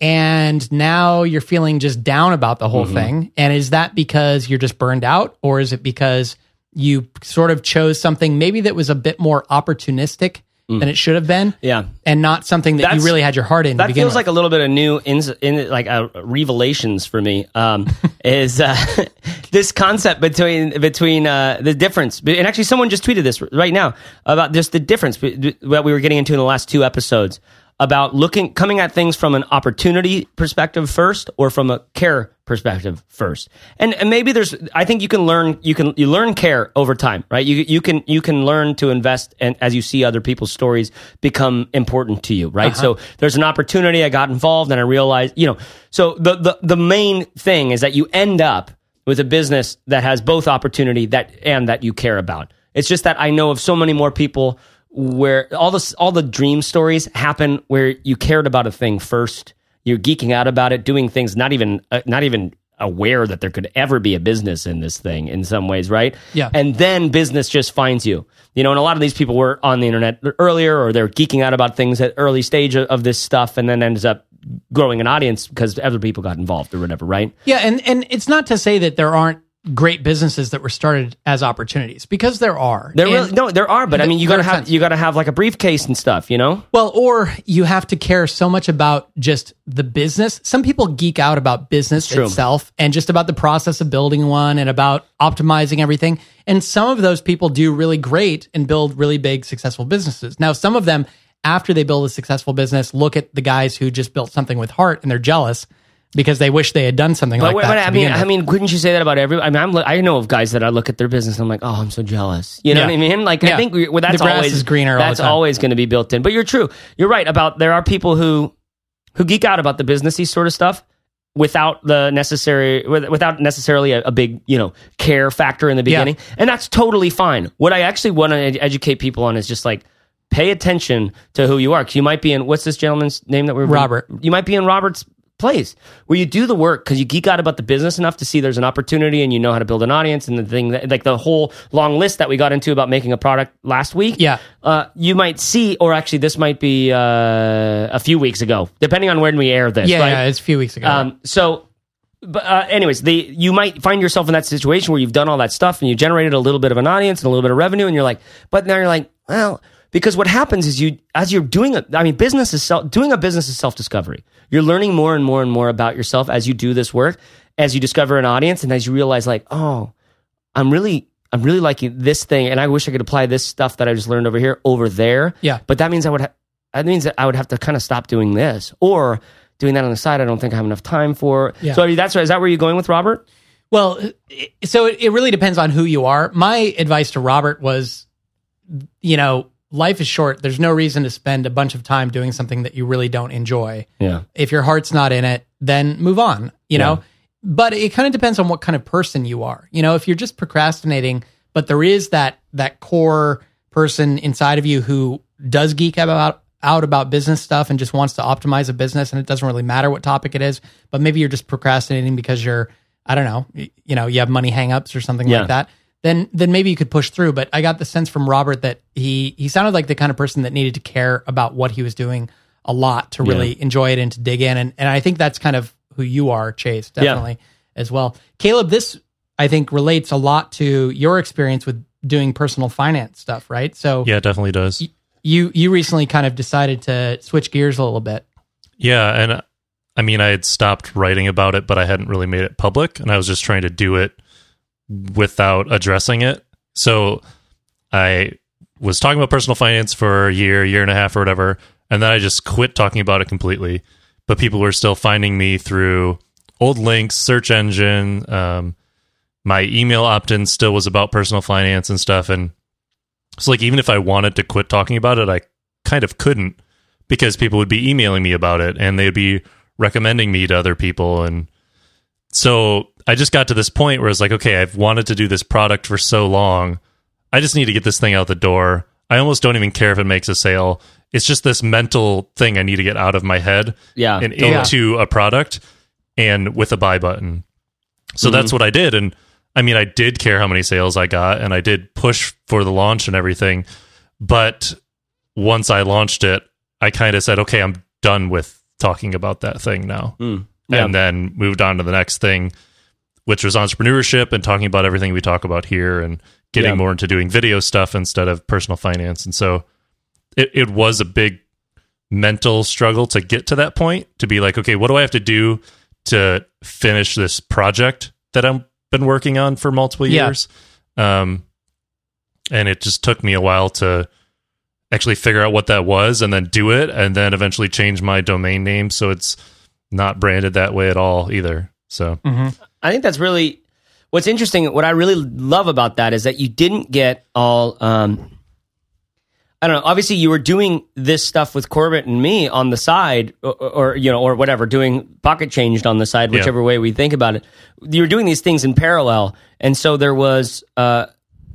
[SPEAKER 2] and now you're feeling just down about the whole mm-hmm. thing. And is that because you're just burned out, or is it because you sort of chose something maybe that was a bit more opportunistic than it should have been?
[SPEAKER 1] Yeah.
[SPEAKER 2] And not something that
[SPEAKER 1] That's-
[SPEAKER 2] you really had your heart in to
[SPEAKER 1] That
[SPEAKER 2] begin
[SPEAKER 1] feels
[SPEAKER 2] with.
[SPEAKER 1] like a little bit of new, in, in like uh, revelations for me. Um, is uh, this concept between between uh, the difference? And actually, someone just tweeted this right now about just the difference be- that we were getting into in the last two episodes about looking coming at things from an opportunity perspective first or from a care perspective first. And, and maybe there's i think you can learn you can you learn care over time right? You you can you can learn to invest and as you see other people's stories become important to you right? Uh-huh. So there's an opportunity i got involved and i realized you know so the the, the main thing is that you end up with a business that has both opportunity that and that you care about. It's just that i know of so many more people where all the all the dream stories happen where you cared about a thing first. You're geeking out about it doing things not even uh, not even aware that there could ever be a business in this thing in some ways right?
[SPEAKER 2] Yeah.
[SPEAKER 1] and then business just finds you. You know and a lot of these people were on the internet earlier or they're geeking out about things at early stage of, of this stuff and then ends up growing an audience because other people got involved or whatever right?
[SPEAKER 2] Yeah, and and it's not to say that there aren't great businesses that were started as opportunities because there are.
[SPEAKER 1] there
[SPEAKER 2] And-
[SPEAKER 1] really no there are but i mean you gotta
[SPEAKER 2] 100%.
[SPEAKER 1] have you gotta have like a briefcase and stuff you know
[SPEAKER 2] Well, or you have to care so much about just the business. Some people geek out about business itself and just about the process of building one and about optimizing everything. And some of those people do really great and build really big successful businesses. Now, some of them after they build a successful business look at the guys who just built something with heart and they're jealous because they wish they had done something like
[SPEAKER 1] But,
[SPEAKER 2] that.
[SPEAKER 1] but I mean. I mean, couldn't you say that about every? I mean, I'm, I know of guys that I look at their business and I'm like, oh, I'm so jealous. You know
[SPEAKER 2] Yeah.
[SPEAKER 1] what I mean? Like,
[SPEAKER 2] Yeah.
[SPEAKER 1] I think we, well, that's always
[SPEAKER 2] is greener
[SPEAKER 1] That's always going to be built in. But you're true. You're right about there are people who who geek out about the businessy sort of stuff without the necessary without necessarily a, a big you know care factor in the beginning, and that's totally fine. What I actually want to ed- educate people on is just like. Pay attention to who you are. 'Cause you might be in what's this gentleman's name that we're
[SPEAKER 2] Robert.
[SPEAKER 1] you might be in Robert's place where you do the work because you geek out about the business enough to see there's an opportunity and you know how to build an audience and the thing that, like the whole long list that we got into about making a product last week.
[SPEAKER 2] Yeah.
[SPEAKER 1] Uh, you might see, or actually, this might be uh, a few weeks ago, depending on when we air this.
[SPEAKER 2] yeah,
[SPEAKER 1] right?
[SPEAKER 2] yeah, it's a few weeks ago.
[SPEAKER 1] Um, so, but uh, anyways, the you might find yourself in that situation where you've done all that stuff and you generated a little bit of an audience and a little bit of revenue, and you're like, but now you're like, well, because what happens is you, as you're doing it, I mean, business is self, doing a business is self discovery. You're learning more and more and more about yourself as you do this work, as you discover an audience, and as you realize, like, oh, I'm really. I'm really liking this thing, and I wish I could apply this stuff that I just learned over here over there.
[SPEAKER 2] Yeah.
[SPEAKER 1] but that means I would. Ha- that means that I would have to kind of stop doing this, or doing that on the side. I don't think I have enough time for.
[SPEAKER 2] Yeah.
[SPEAKER 1] So that's is that where you're going with Robert?
[SPEAKER 2] Well, so it really depends on who you are. My advice to Robert was, you know, life is short. There's no reason to spend a bunch of time doing something that you really don't enjoy.
[SPEAKER 1] Yeah.
[SPEAKER 2] If your heart's not in it, then move on, you know? But it kind of depends on what kind of person you are. You know, if you're just procrastinating, but there is that that core person inside of you who does geek about out about business stuff and just wants to optimize a business and it doesn't really matter what topic it is, but maybe you're just procrastinating because you're I don't know, you know, you have money hangups or something
[SPEAKER 1] Yeah.
[SPEAKER 2] like that. Then then maybe you could push through, but I got the sense from Robert that he he sounded like the kind of person that needed to care about what he was doing a lot to really enjoy it and to dig in and and I think that's kind of who you are, Chase, definitely as well. Caleb, this I think relates a lot to your experience with doing personal finance stuff, right? So
[SPEAKER 3] Yeah, it definitely does.
[SPEAKER 2] you you recently kind of decided to switch gears a little bit.
[SPEAKER 3] Yeah, and I mean, I had stopped writing about it, but I hadn't really made it public, and I was just trying to do it without addressing it. So I was talking about personal finance for a year, year and a half, or whatever, and then I just quit talking about it completely. But people were still finding me through old links, search engine. Um, my email opt-in still was about personal finance and stuff, and so like even if I wanted to quit talking about it, I kind of couldn't because people would be emailing me about it and they'd be recommending me to other people and so I just got to this point where it's like, okay, I've wanted to do this product for so long. I just need to get this thing out the door. I almost don't even care if it makes a sale. It's just this mental thing I need to get out of my head
[SPEAKER 1] Yeah,
[SPEAKER 3] and
[SPEAKER 1] totally.
[SPEAKER 3] into a product and with a buy button. So that's what I did. And I mean, I did care how many sales I got and I did push for the launch and everything. But once I launched it, I kind of said, okay, I'm done with talking about that thing now.
[SPEAKER 1] Mm. Yeah.
[SPEAKER 3] And then moved on to the next thing, which was entrepreneurship and talking about everything we talk about here and getting
[SPEAKER 1] Yeah.
[SPEAKER 3] more into doing video stuff instead of personal finance. And so it, it was a big mental struggle to get to that point to be like, okay, what do I have to do to finish this project that I've been working on for multiple
[SPEAKER 2] Yeah.
[SPEAKER 3] years? Um, and it just took me a while to actually figure out what that was and then do it and then eventually change my domain name so it's not branded that way at all either. So
[SPEAKER 1] I think that's really what's interesting. What I really love about that is that you didn't get all. Um, I don't know. Obviously, you were doing this stuff with Corbett and me on the side, or, or you know, or whatever, doing pocket changed on the side,
[SPEAKER 3] Yeah.
[SPEAKER 1] whichever way we think about it. You were doing these things in parallel, and so there was. Uh,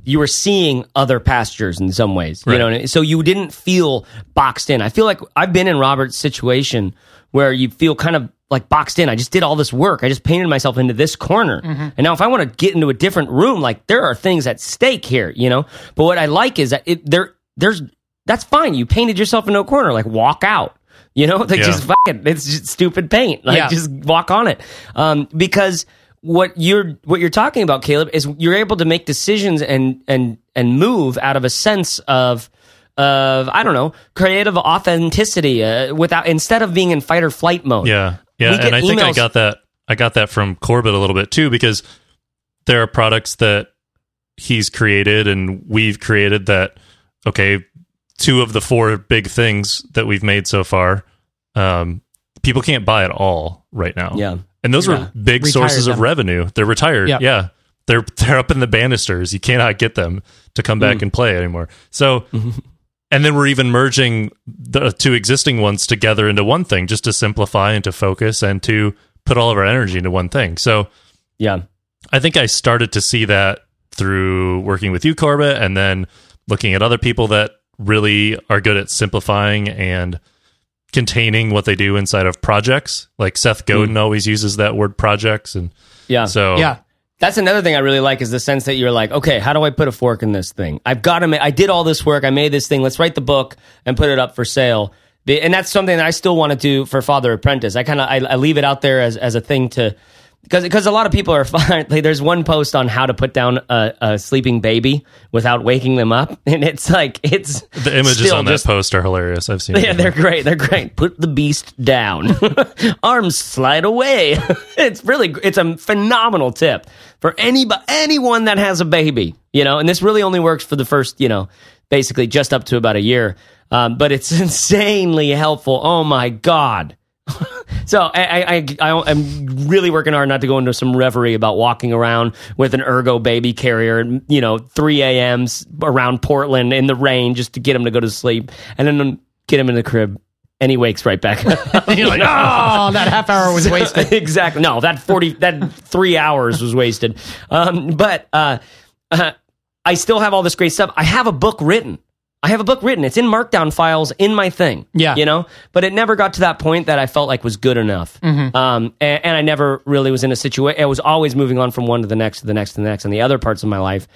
[SPEAKER 1] you were seeing other pastures in some ways, you know. So you didn't feel boxed in. I feel like I've been in Robert's situation where you feel kind of like boxed in. I just did all this work. I just painted myself into this corner. And now if I want to get into a different room, like there are things at stake here, you know? But what I like is that it there there's that's fine. You painted yourself into a corner, like walk out. You know, like
[SPEAKER 3] Yeah.
[SPEAKER 1] just fuck it. It's just stupid paint. Like
[SPEAKER 2] Yeah.
[SPEAKER 1] just walk on it. Um, because what you're what you're talking about, Caleb, is you're able to make decisions and and and move out of a sense of of I don't know creative authenticity uh, without instead of being in fight or flight mode.
[SPEAKER 3] Yeah, yeah, and I think I got that. I got that from Corbett a little bit too, because there are products that he's created and we've created that. Okay, two of the four big things that we've made so far, um, people can't buy at all right now.
[SPEAKER 1] Yeah.
[SPEAKER 3] and those
[SPEAKER 2] Yeah.
[SPEAKER 3] were big
[SPEAKER 2] Retired
[SPEAKER 3] sources of revenue. They're retired.
[SPEAKER 2] Yeah.
[SPEAKER 3] Yeah, they're they're up in the banisters. You cannot get them to come back and play anymore. So. And then we're even merging the two existing ones together into one thing just to simplify and to focus and to put all of our energy into one thing. So
[SPEAKER 1] yeah,
[SPEAKER 3] I think I started to see that through working with you, Corbett, and then looking at other people that really are good at simplifying and containing what they do inside of projects. Like Seth hmm. Godin always uses that word projects. And
[SPEAKER 1] yeah.
[SPEAKER 3] so,
[SPEAKER 2] Yeah.
[SPEAKER 1] That's another thing I really like is the sense that you're like, okay, how do I put a fork in this thing? I've got to. Ma- I did all this work. I made this thing. Let's write the book and put it up for sale. And that's something that I still want to do for Father Apprentice. I kind of I, I leave it out there as as a thing to because because a lot of people are fine. Like, there's one post on how to put down a, a sleeping baby without waking them up, and it's like it's
[SPEAKER 3] the images on that
[SPEAKER 1] just-
[SPEAKER 3] post are hilarious. I've seen it
[SPEAKER 1] Yeah, they're great. They're great. Put the beast down. Arms slide away. it's really it's a phenomenal tip for anybody anyone that has a baby, you know, and this really only works for the first, you know, basically just up to about a year. Um, but it's insanely helpful. Oh my god. So I, I, I, I'm really working hard not to go into some reverie about walking around with an ergo baby carrier, and you know, 3 a.m.s around Portland in the rain just to get him to go to sleep, and then get him in the crib, and he wakes right back. up.
[SPEAKER 2] You're like, oh, that half hour was wasted.
[SPEAKER 1] exactly. No, that 40, that three hours was wasted. Um, but uh, uh, I still have all this great stuff. I have a book written. I have a book written. It's in markdown files in my thing.
[SPEAKER 2] Yeah.
[SPEAKER 1] You know, but it never got to that point that I felt like was good enough. Um, and, and I never really was in a situation. I was always moving on from one to the next to the next to the next and the other parts of my life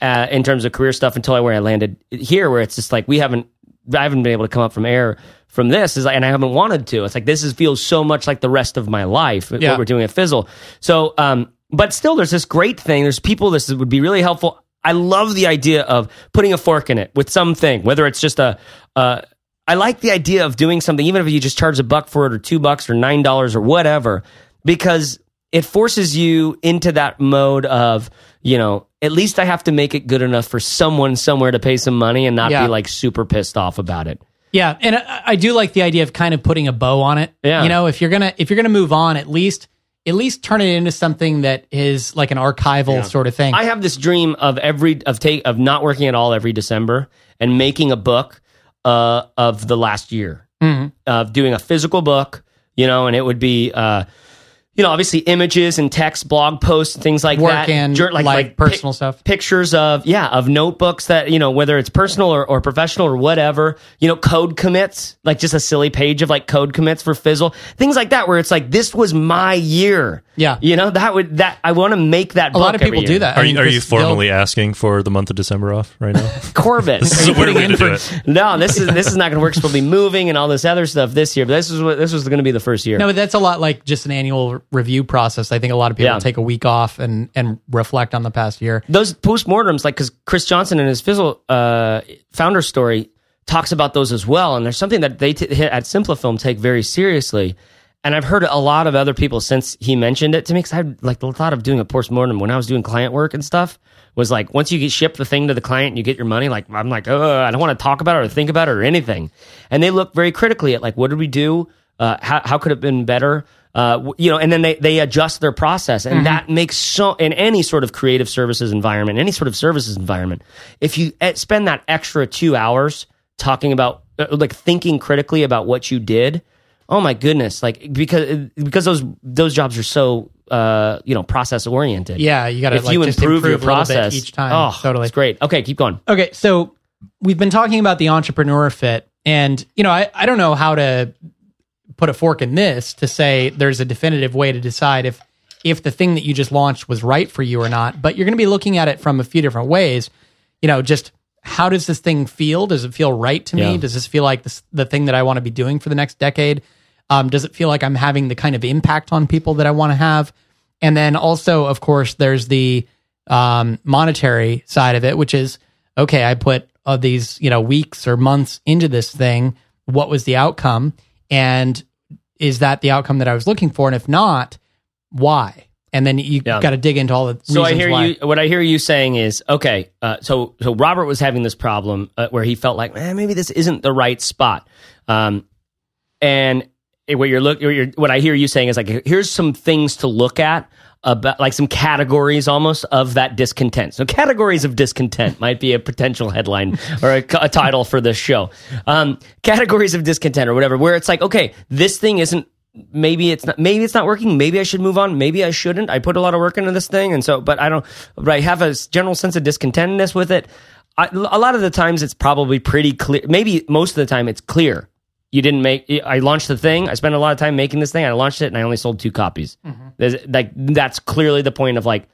[SPEAKER 1] uh, in terms of career stuff until I where I landed here, where it's just like we haven't. I haven't been able to come up from air from this is like, and I haven't wanted to. It's like this is feels so much like the rest of my life.
[SPEAKER 2] Yeah.
[SPEAKER 1] What we're doing at Fizzle. So, um, but still, there's this great thing. There's people. This would be really helpful. I love the idea of putting a fork in it with something, whether it's just a. Uh, I like the idea of doing something, even if you just charge a buck for it, or two bucks, or nine dollars, or whatever, because it forces you into that mode of, you know, at least I have to make it good enough for someone somewhere to pay some money and not
[SPEAKER 2] Yeah.
[SPEAKER 1] be like super pissed off about it.
[SPEAKER 2] Yeah, and I, I do like the idea of kind of putting a bow on it.
[SPEAKER 1] Yeah.
[SPEAKER 2] you know, if you're gonna if you're gonna move on, at least at least turn it into something that is like an archival sort of thing.
[SPEAKER 1] I have this dream of every of take of not working at all every December and making a book uh, of the last year
[SPEAKER 2] Mm-hmm.
[SPEAKER 1] of doing a physical book, you know, and it would be. Uh, you know, obviously images and text, blog posts, things like
[SPEAKER 2] Work
[SPEAKER 1] that.
[SPEAKER 2] and,
[SPEAKER 1] Jur-
[SPEAKER 2] like, personal stuff.
[SPEAKER 1] Pictures of yeah, of notebooks that you know, whether it's personal or, or professional or whatever. You know, code commits, like just a silly page of like code commits for Fizzle, things like that, where it's like this was my year.
[SPEAKER 2] Yeah.
[SPEAKER 1] you know that would that I want to make that.
[SPEAKER 2] a lot of people do that.
[SPEAKER 3] Are you, are you
[SPEAKER 2] 'cause they'll-
[SPEAKER 3] formally asking for the month of December off right now?
[SPEAKER 1] Corbett.
[SPEAKER 3] this is a weird way to do it.
[SPEAKER 1] no, this is this is not going to work. It's supposed to be moving and all this other stuff this year. But this is what this was going to be the first year.
[SPEAKER 2] No, but that's a lot like just an annual re- review process. I think a lot of people
[SPEAKER 1] Yeah.
[SPEAKER 2] take a week off and and reflect on the past year.
[SPEAKER 1] those postmortems, like because Chris Johnson in his Fizzle uh, founder story talks about those as well, and there's something that they t- at Simplifilm take very seriously. And I've heard a lot of other people since he mentioned it to me because I like the thought of doing a postmortem when I was doing client work and stuff was like once you get ship the thing to the client and you get your money, like I'm like, oh, I don't want to talk about it or think about it or anything. And they look very critically at like, what did we do? Uh, how, how could it have been better? Uh, you know, and then they, they adjust their process, and that makes so in any sort of creative services environment, any sort of services environment, if you eh, spend that extra two hours talking about uh, like thinking critically about what you did, oh my goodness, like because because those those jobs are so uh, you know process oriented.
[SPEAKER 2] Yeah, you got to
[SPEAKER 1] if
[SPEAKER 2] like
[SPEAKER 1] you
[SPEAKER 2] just
[SPEAKER 1] improve, your
[SPEAKER 2] a little bit
[SPEAKER 1] process
[SPEAKER 2] each time.
[SPEAKER 1] oh,
[SPEAKER 2] totally.
[SPEAKER 1] it's great. Okay, keep going.
[SPEAKER 2] Okay, so we've been talking about the entrepreneur fit, and you know, I, I don't know how to put a fork in this to say there's a definitive way to decide if if the thing that you just launched was right for you or not. But you're going to be looking at it from a few different ways. You know, just how does this thing feel? Does it feel right to me?
[SPEAKER 1] Yeah.
[SPEAKER 2] Does this feel like this, the thing that I want to be doing for the next decade? Um, does it feel like I'm having the kind of impact on people that I want to have? And then also, of course, there's the um, monetary side of it, which is okay. I put uh, these you know weeks or months into this thing. What was the outcome? And is that the outcome that I was looking for? And if not, why? And then you
[SPEAKER 1] Yeah.
[SPEAKER 2] got to dig into all the
[SPEAKER 1] So I hear
[SPEAKER 2] why.
[SPEAKER 1] you. What I hear you saying is okay. Uh, so so Robert was having this problem uh, where he felt like, man, maybe this isn't the right spot. Um, and what you're look, what, you're, what I hear you saying is like, here's some things to look at about like some categories almost of that discontent. So categories of discontent might be a potential headline or a, a title for this show. Um, categories of discontent or whatever, where it's like, okay, this thing isn't maybe it's not maybe it's not working. Maybe i should move on. Maybe i shouldn't. I put a lot of work into this thing. And so but i don't but i have a general sense of discontentedness with it. I, a lot of the times it's probably pretty clear maybe most of the time it's clear you didn't make i launched the thing i spent a lot of time making this thing i launched it and i only sold two copies. Mm-hmm. There's- like that's clearly the point of like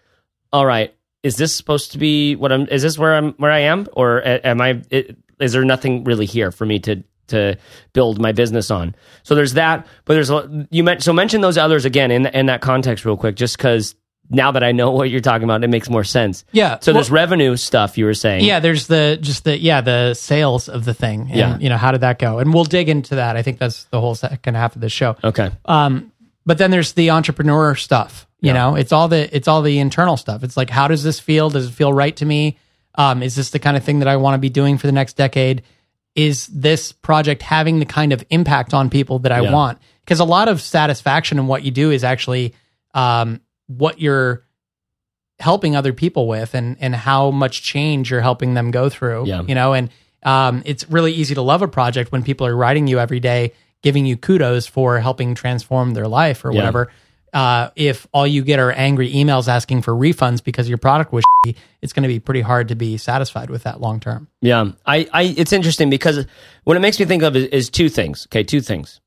[SPEAKER 1] all right is this supposed to be what i'm is this where i'm where i am? Or am i it, is there nothing really here for me to to build my business on? So there's that but there's a- you meant so mention those others again in in that context real quick just because now that i know what you're talking about it makes more sense
[SPEAKER 2] Yeah,
[SPEAKER 1] so
[SPEAKER 2] well-
[SPEAKER 1] there's revenue stuff you were saying
[SPEAKER 2] Yeah, there's the just the yeah the sales of the thing. And,
[SPEAKER 1] Yeah.
[SPEAKER 2] you know how did that go? And we'll dig into that. I think that's the whole second half of the show.
[SPEAKER 1] okay
[SPEAKER 2] Um, but then there's the entrepreneur stuff. You know, it's all the it's all the internal stuff. It's like how does this feel? Does it feel right to me? Um, is this the kind of thing that I want to be doing for the next decade? Is this project having the kind of impact on people that I
[SPEAKER 1] Yeah.
[SPEAKER 2] want? Because a lot of satisfaction in what you do is actually um, what you're helping other people with and and how much change you're helping them go through
[SPEAKER 1] Yeah.
[SPEAKER 2] you know and um, it's really easy to love a project when people are writing you every day giving you kudos for helping transform their life or
[SPEAKER 1] Yeah.
[SPEAKER 2] whatever uh, if all you get are angry emails asking for refunds because your product was shitty, it's going to be pretty hard to be satisfied with that long term
[SPEAKER 1] Yeah, I, I, it's interesting because what it makes me think of is, is two things. Okay, two things.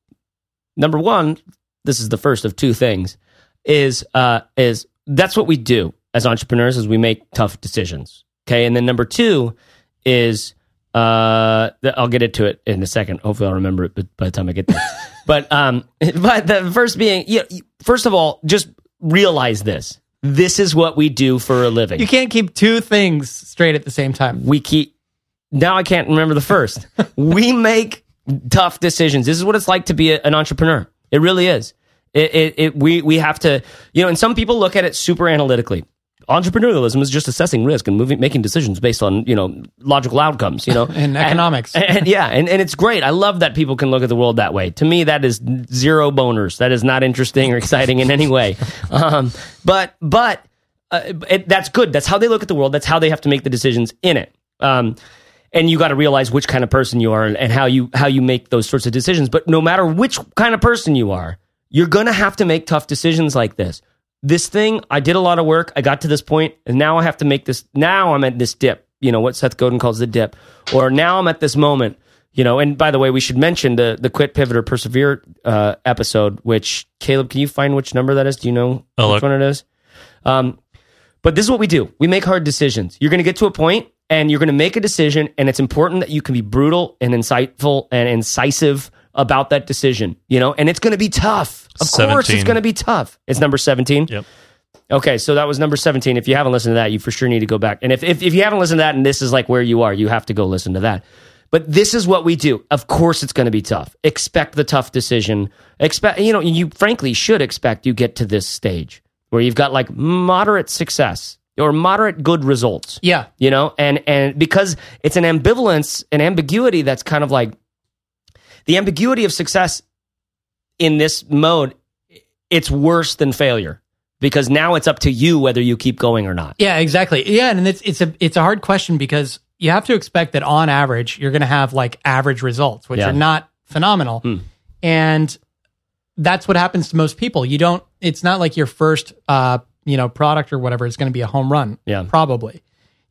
[SPEAKER 1] Number one, this is the first of two things. Is uh, is that's what we do as entrepreneurs is we make tough decisions. Okay, and then number two is Uh, I'll get into it in a second. Hopefully, I'll remember it by the time I get there. but um, but the first being, you know, first of all, just realize this. This is what we do for a living.
[SPEAKER 2] You can't keep two things straight at the same time.
[SPEAKER 1] we keep now i can't remember the first we make tough decisions this is what it's like to be a- an entrepreneur it really is it, it, it we we have to you know and some people look at it super analytically entrepreneurialism is just assessing risk and moving making decisions based on you know logical outcomes you know
[SPEAKER 2] And economics.
[SPEAKER 1] and, and yeah and, and it's great i love that people can look at the world that way to me that is zero boners that is not interesting or exciting in any way um, but but uh, it, that's good. That's how they look at the world. That's how they have to make the decisions in it. Um, and you got to realize which kind of person you are and, and how you how you make those sorts of decisions. But no matter which kind of person you are, you're gonna have to make tough decisions like this. This thing, I did a lot of work. I got to this point, and now I have to make this. Now I'm at this dip. You know what Seth Godin calls the dip, or now I'm at this moment. You know, and by the way, we should mention the the quit, pivot, or persevere uh, episode. Which Caleb, can you find which number that is? Do you know
[SPEAKER 3] I'll
[SPEAKER 1] which
[SPEAKER 3] look.
[SPEAKER 1] one it is? Um, but this is what we do. We make hard decisions. You're going to get to a point and you're going to make a decision, and it's important that you can be brutal and insightful and incisive about that decision, you know, and it's going to be tough. Of course, it's going to be tough. It's number 17.
[SPEAKER 3] Yep.
[SPEAKER 1] Okay, so that was number 17. If you haven't listened to that, you for sure need to go back. And if, if, if you haven't listened to that and this is like where you are, you have to go listen to that. But this is what we do. Of course, it's going to be tough. Expect the tough decision. Expect, you know, you frankly should expect you get to this stage where you've got like moderate success or moderate good results
[SPEAKER 2] Yeah.
[SPEAKER 1] you know and and because it's an ambivalence an ambiguity that's kind of like the ambiguity of success in this mode it's worse than failure because now it's up to you whether you keep going or not
[SPEAKER 2] Yeah, exactly. Yeah, and it's it's a it's a hard question because you have to expect that on average you're going to have like average results, which
[SPEAKER 1] Yeah.
[SPEAKER 2] are not phenomenal, and that's what happens to most people. You don't. It's not like your first, uh, you know, product or whatever is going to be a home run.
[SPEAKER 1] Yeah.
[SPEAKER 2] probably.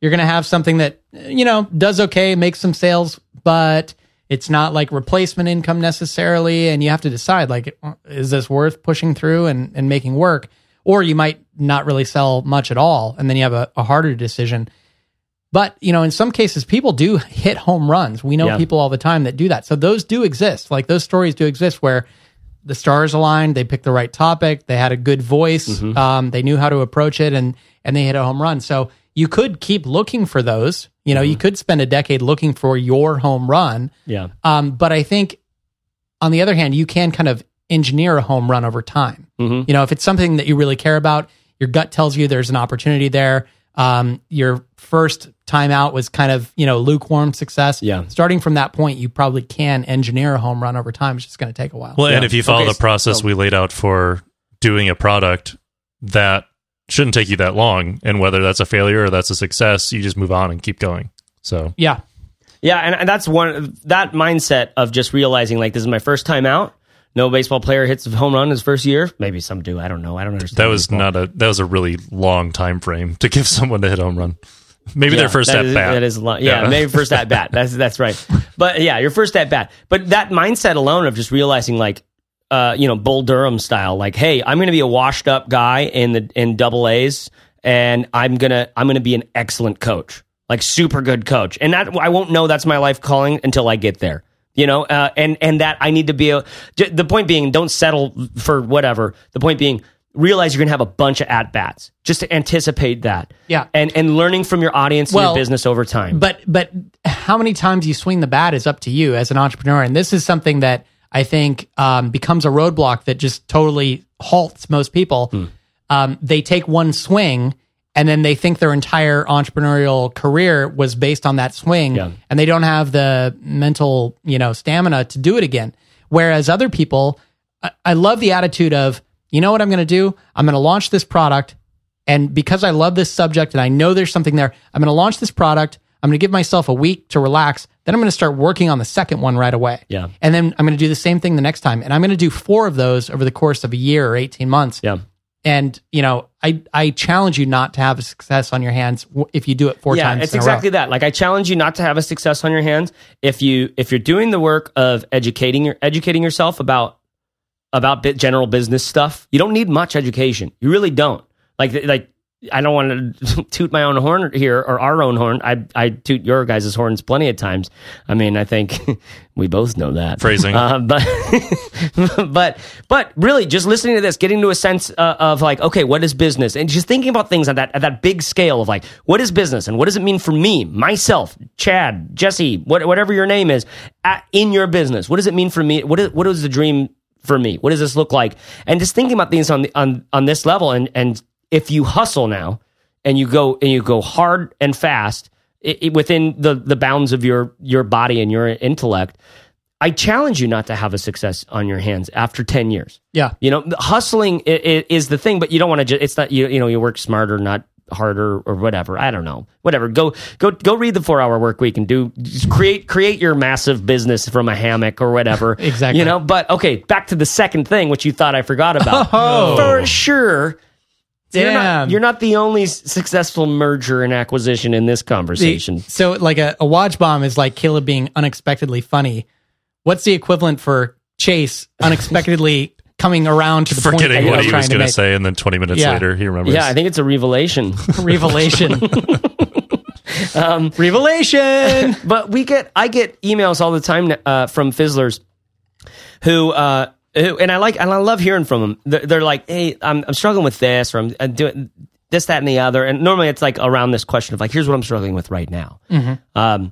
[SPEAKER 2] You're going to have something that you know does okay, makes some sales, but it's not like replacement income necessarily, and you have to decide like, is this worth pushing through and and making work, or you might not really sell much at all, and then you have a, a harder decision. But you know, in some cases, people do hit home runs. We know
[SPEAKER 1] Yeah.
[SPEAKER 2] people all the time that do that. So those do exist. Like those stories do exist where the stars aligned, they picked the right topic, they had a good voice,
[SPEAKER 1] Mm-hmm.
[SPEAKER 2] um, they knew how to approach it, and and they hit a home run. So you could keep looking for those. You know, you
[SPEAKER 1] Mm-hmm.
[SPEAKER 2] could spend a decade looking for your home run.
[SPEAKER 1] yeah
[SPEAKER 2] Um, but I think on the other hand, you can kind of engineer a home run over time.
[SPEAKER 1] Mhm.
[SPEAKER 2] You know, if it's something that you really care about, your gut tells you there's an opportunity there. Um, your first time out was kind of, you know, lukewarm success.
[SPEAKER 1] Yeah.
[SPEAKER 2] Starting from that point, you probably can engineer a home run over time. It's just going to take a while.
[SPEAKER 3] Well, and if you follow
[SPEAKER 1] Okay,
[SPEAKER 3] the process
[SPEAKER 1] oh.
[SPEAKER 3] we laid out for doing a product, that shouldn't take you that long. And whether that's a failure or that's a success, you just move on and keep going. So
[SPEAKER 2] yeah.
[SPEAKER 1] yeah and, and that's one that mindset of just realizing like this is my first time out no baseball player hits a home run his first year maybe some do i don't know i don't understand
[SPEAKER 3] that was
[SPEAKER 1] baseball.
[SPEAKER 3] not a that was a really long time frame to give someone to hit a home run. Maybe
[SPEAKER 1] Yeah,
[SPEAKER 3] their first at
[SPEAKER 1] is-
[SPEAKER 3] bat.
[SPEAKER 1] That is a lot. Yeah, maybe first at bat. That's that's right. But yeah, your first at bat. But that mindset alone of just realizing like uh, you know, Bull Durham style, like, hey, I'm gonna be a washed up guy in the in double A's and I'm gonna I'm gonna be an excellent coach. Like super good coach. And that I won't know that's my life calling until I get there. You know, uh, and and that I need to be a. the point being, don't settle for whatever. The point being, realize you're gonna have a bunch of at bats. Just to anticipate that.
[SPEAKER 2] Yeah.
[SPEAKER 1] And and learning from your audience and your business over time.
[SPEAKER 2] But but how many times you swing the bat is up to you as an entrepreneur, and this is something that I think um, becomes a roadblock that just totally halts most people.
[SPEAKER 1] Hmm.
[SPEAKER 2] Um, they take one swing. And then they think their entire entrepreneurial career was based on that swing,
[SPEAKER 1] Yeah.
[SPEAKER 2] and they don't have the mental, you know, stamina to do it again. Whereas other people, I, I love the attitude of, you know what I'm going to do? I'm going to launch this product. And because I love this subject and I know there's something there, I'm going to launch this product. I'm going to give myself a week to relax. Then I'm going to start working on the second one right away.
[SPEAKER 1] Yeah.
[SPEAKER 2] And then I'm going to do the same thing the next time. And I'm going to do four of those over the course of a year or 18 months.
[SPEAKER 1] yeah.
[SPEAKER 2] And, you know, I, I challenge you not to have a success on your hands if you do it four
[SPEAKER 1] yeah,
[SPEAKER 2] times.
[SPEAKER 1] it's
[SPEAKER 2] in
[SPEAKER 1] exactly
[SPEAKER 2] a row.
[SPEAKER 1] that. Like I challenge you not to have a success on your hands if you if you're doing the work of educating your educating yourself about about general business stuff. You don't need much education. You really don't. Like like I don't want to toot my own horn here or our own horn. I I toot your guys' horns plenty of times. I mean, I think we both know that
[SPEAKER 3] Phrasing.
[SPEAKER 1] Uh, but but but really, just listening to this, getting to a sense uh, of like, okay, what is business, and just thinking about things at that at that big scale of like, what is business, and what does it mean for me, myself, Chad, Jesse, what, whatever your name is, at, in your business. What does it mean for me? What is what is the dream for me? What does this look like? And just thinking about things on the, on on this level, and and if you hustle now and you go and you go hard and fast i i within the the bounds of your your body and your intellect, I challenge you not to have a success on your hands after ten years.
[SPEAKER 2] Yeah.
[SPEAKER 1] You know, hustling is the thing, but you don't want to. Just, it's not you. You know, you work smarter, not harder or whatever. I don't know. Whatever. Go go go read the four hour work week and do create create your massive business from a hammock or whatever.
[SPEAKER 2] Exactly.
[SPEAKER 1] You know. But okay, back to the second thing, which you thought I forgot about.
[SPEAKER 2] Oh.
[SPEAKER 1] For sure. You're not,
[SPEAKER 2] Damn.
[SPEAKER 1] you're not the only s- successful merger and acquisition in this conversation.
[SPEAKER 2] So, like a, a watch bomb is like Caleb being unexpectedly funny. What's the equivalent for Chase unexpectedly coming around to the point that
[SPEAKER 3] Forgetting
[SPEAKER 2] he
[SPEAKER 3] what
[SPEAKER 2] was
[SPEAKER 3] he was
[SPEAKER 2] to
[SPEAKER 3] going to say, and then 20 minutes
[SPEAKER 2] Yeah.
[SPEAKER 3] later, he remembers.
[SPEAKER 1] yeah, I think it's a revelation.
[SPEAKER 2] Revelation.
[SPEAKER 1] Um,
[SPEAKER 2] Revelation.
[SPEAKER 1] but we get I get emails all the time uh, from fizzlers who uh who, and I like and I love hearing from them. They're, they're like, "Hey, I'm I'm struggling with this, or I'm, I'm doing this, that, and the other." And normally it's like around this question of like, "Here's what I'm struggling with right now." Um,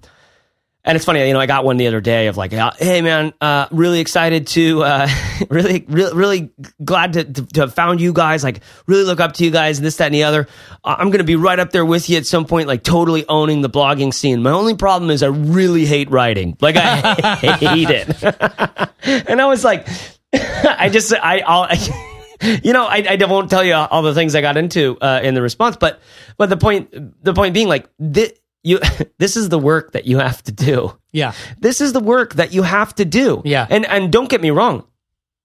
[SPEAKER 1] and it's funny, you know, I got one the other day of like, uh, "Hey, man, uh, really excited to, uh, really, really, really glad to, to, to have found you guys. Like, really look up to you guys, this, that, and the other. Uh, I'm going to be right up there with you at some point, like totally owning the blogging scene. My only problem is I really hate writing. Like, I hate it." and I was like, I just, I, I'll, you know, I, I won't tell you all the things I got into uh, in the response, but, but the point, the point being, like, thi- you, this is the work that you have to do.
[SPEAKER 2] yeah.
[SPEAKER 1] This is the work that you have to do.
[SPEAKER 2] Yeah.
[SPEAKER 1] and and don't get me wrong,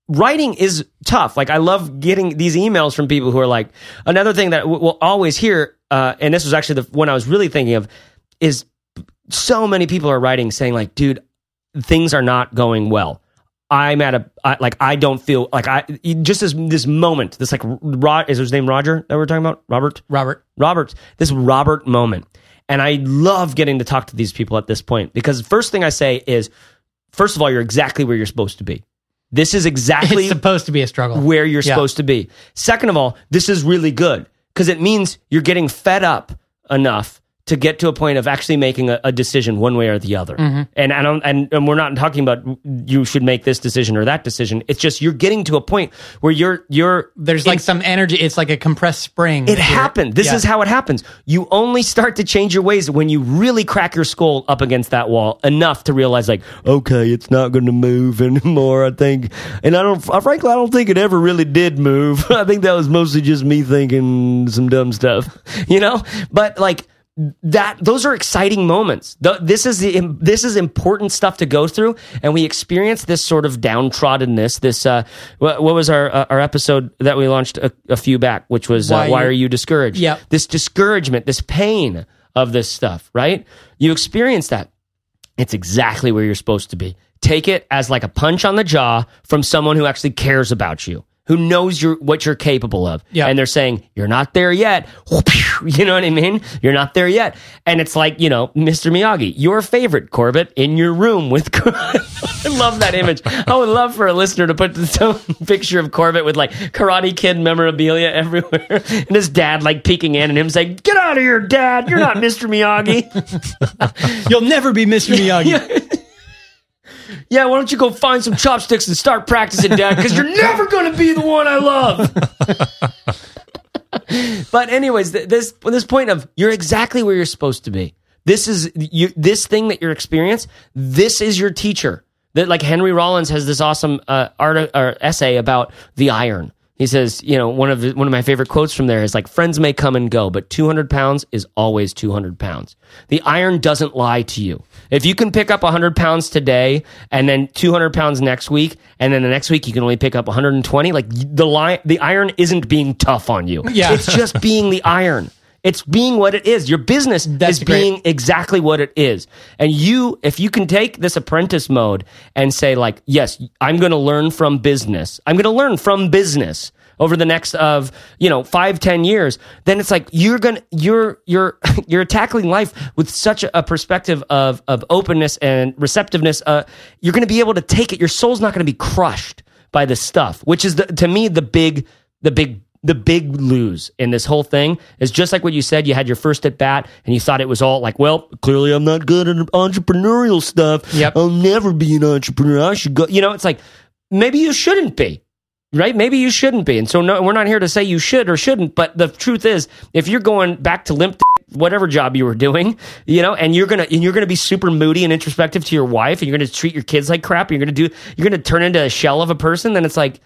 [SPEAKER 1] writing is tough. Like I love getting these emails from people who are like, another thing that we'll always hear, uh, and this was actually the one I was really thinking of, is so many people are writing saying like, dude, things are not going well. I'm at a I, like I don't feel like I just this this moment this like Rod is his name Roger that we're talking about Robert
[SPEAKER 2] Robert.
[SPEAKER 1] Robert, this Robert moment. And I love getting to talk to these people at this point because first thing I say is, first of all, you're exactly where you're supposed to be. This is exactly
[SPEAKER 2] It's supposed to be a struggle.
[SPEAKER 1] where you're
[SPEAKER 2] Yeah.
[SPEAKER 1] supposed to be. Second of all, this is really good because it means you're getting fed up enough to get to a point of actually making a, a decision one way or the other.
[SPEAKER 2] Mm-hmm.
[SPEAKER 1] And I don't, and, and we're not talking about you should make this decision or that decision. It's just you're getting to a point where you're you're
[SPEAKER 2] There's like some energy. It's like a compressed spring.
[SPEAKER 1] it happened. This
[SPEAKER 2] Yeah.
[SPEAKER 1] is how it happens. You only start to change your ways when you really crack your skull up against that wall enough to realize, like, okay, it's not going to move anymore. I think, and I don't, frankly, I don't think it ever really did move. I think that was mostly just me thinking some dumb stuff, you know. But like that, those are exciting moments. Th- This is the this is important stuff to go through, and we experience this sort of downtroddenness. This, uh, what, what was our uh, our episode that we launched a, a few back, which was uh,
[SPEAKER 2] Why
[SPEAKER 1] why are you discouraged?
[SPEAKER 2] Yeah,
[SPEAKER 1] This discouragement, this pain of this stuff, right? You experience that. It's exactly where you're supposed to be. Take it as like a punch on the jaw from someone who actually cares about you, who knows you're, what you're capable of.
[SPEAKER 2] Yeah.
[SPEAKER 1] And they're saying, you're not there yet. You know what I mean? You're not there yet. And it's like, you know, Mr. Miyagi, your favorite Corbett in your room with I love that image. I would love for a listener to put some picture of Corbett with like Karate Kid memorabilia everywhere and his dad like peeking in and him saying, Get out of here, dad. You're not Mr. Miyagi.
[SPEAKER 2] You'll never be Mr. Miyagi.
[SPEAKER 1] Yeah, why don't you go find some chopsticks and start practicing, Dad? Because you're never going to be the one I love. but anyways, th- this this point of you're exactly where you're supposed to be. This is you. This thing that you're experiencing. This is your teacher. That like Henry Rollins has this awesome uh, art or essay about the iron. He says, you know, one of the, one of my favorite quotes from there is like, "Friends may come and go, but 200 pounds is always 200 pounds." The iron doesn't lie to you. If you can pick up 100 pounds today and then 200 pounds next week, and then the next week you can only pick up 120, like the line, the iron isn't being tough on you.
[SPEAKER 2] Yeah.
[SPEAKER 1] it's just being the iron. It's being what it is. Your business
[SPEAKER 2] That's
[SPEAKER 1] is
[SPEAKER 2] great.
[SPEAKER 1] being exactly what it is. And you, if you can take this apprentice mode and say, like, yes, I'm going to learn from business. I'm going to learn from business over the next of you know five ten years then it's like you're gonna you're you're you're tackling life with such a perspective of of openness and receptiveness uh you're gonna be able to take it your soul's not gonna be crushed by this stuff which is the to me the big the big the big lose in this whole thing is just like what you said. You had your first at bat and you thought it was all like, well, clearly I'm not good at entrepreneurial stuff.
[SPEAKER 2] Yep.
[SPEAKER 1] I'll never be an entrepreneur. I should go. You know, it's like maybe you shouldn't be. Right? Maybe you shouldn't be. And so no, we're not here to say you should or shouldn't, but the truth is if you're going back to limp whatever job you were doing, you know, and you're gonna and you're gonna be super moody and introspective to your wife, and you're gonna treat your kids like crap, and you're gonna do you're gonna turn into a shell of a person, then it's like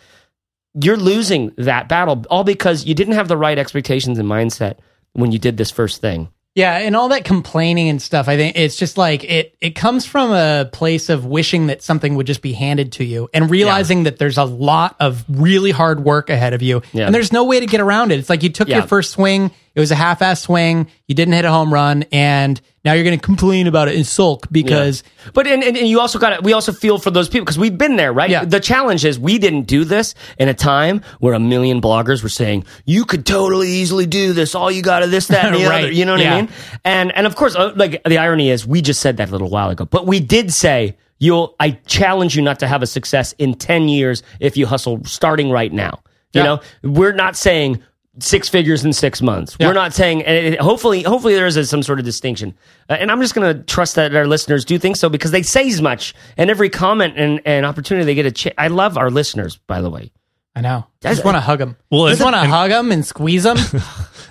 [SPEAKER 1] you're losing that battle all because you didn't have the right expectations and mindset when you did this first thing.
[SPEAKER 2] Yeah, and all that complaining and stuff, I think it's just like it it comes from a place of wishing that something would just be handed to you and realizing that there's a lot of really hard work ahead of you.
[SPEAKER 1] Yeah.
[SPEAKER 2] And there's no way to get around it. It's like you took
[SPEAKER 1] Yeah.
[SPEAKER 2] your first swing, it was a half ass swing, you didn't hit a home run, and now you're gonna complain about it and sulk because
[SPEAKER 1] But and, and, and you also got to we also feel for those people because we've been there, right?
[SPEAKER 2] Yeah.
[SPEAKER 1] The challenge is we didn't do this in a time where a million bloggers were saying you could totally easily do this. All you got to this, that, and the
[SPEAKER 2] Right.
[SPEAKER 1] other. You know what
[SPEAKER 2] Yeah.
[SPEAKER 1] I mean? And and of course, uh, like the irony is, we just said that a little while ago, but we did say you'll. I challenge you not to have a success in ten years if you hustle starting right now. You
[SPEAKER 2] Yeah.
[SPEAKER 1] know, we're not saying six figures in six months.
[SPEAKER 2] Yeah.
[SPEAKER 1] We're not saying. and it- hopefully, hopefully there is a, some sort of distinction. Uh, and I'm just going to trust that our listeners do think so because they say as much, and every comment and, and opportunity they get a. Ch- I love our listeners, by the way.
[SPEAKER 2] I know. I just want to hug them.
[SPEAKER 3] Well,
[SPEAKER 2] I just want to hug them and squeeze them.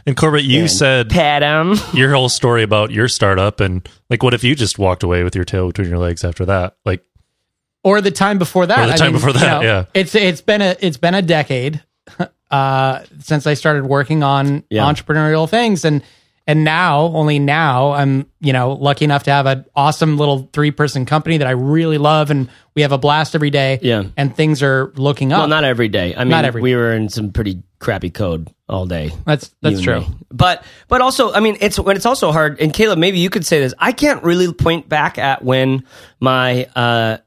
[SPEAKER 3] And Corbett, you said
[SPEAKER 1] Pat 'em.
[SPEAKER 3] your whole story about your startup, and like, what if you just walked away with your tail between your legs after that? Like,
[SPEAKER 2] or the time before that.
[SPEAKER 3] Or the
[SPEAKER 2] I
[SPEAKER 3] time before that, yeah.
[SPEAKER 2] It's it's been a it's been a decade uh, since I started working on
[SPEAKER 1] Yeah.
[SPEAKER 2] entrepreneurial things, and and now only now I'm you know lucky enough to have an awesome little three person company that I really love, and we have a blast every day.
[SPEAKER 1] Yeah.
[SPEAKER 2] and things are looking up.
[SPEAKER 1] Well, not every day. I mean,
[SPEAKER 2] Not every
[SPEAKER 1] we were in some pretty crappy code all day.
[SPEAKER 2] that's that's true.
[SPEAKER 1] me. But but also, I mean, it's when it's also hard. And Caleb, maybe you could say this. I can't really point back at when my uh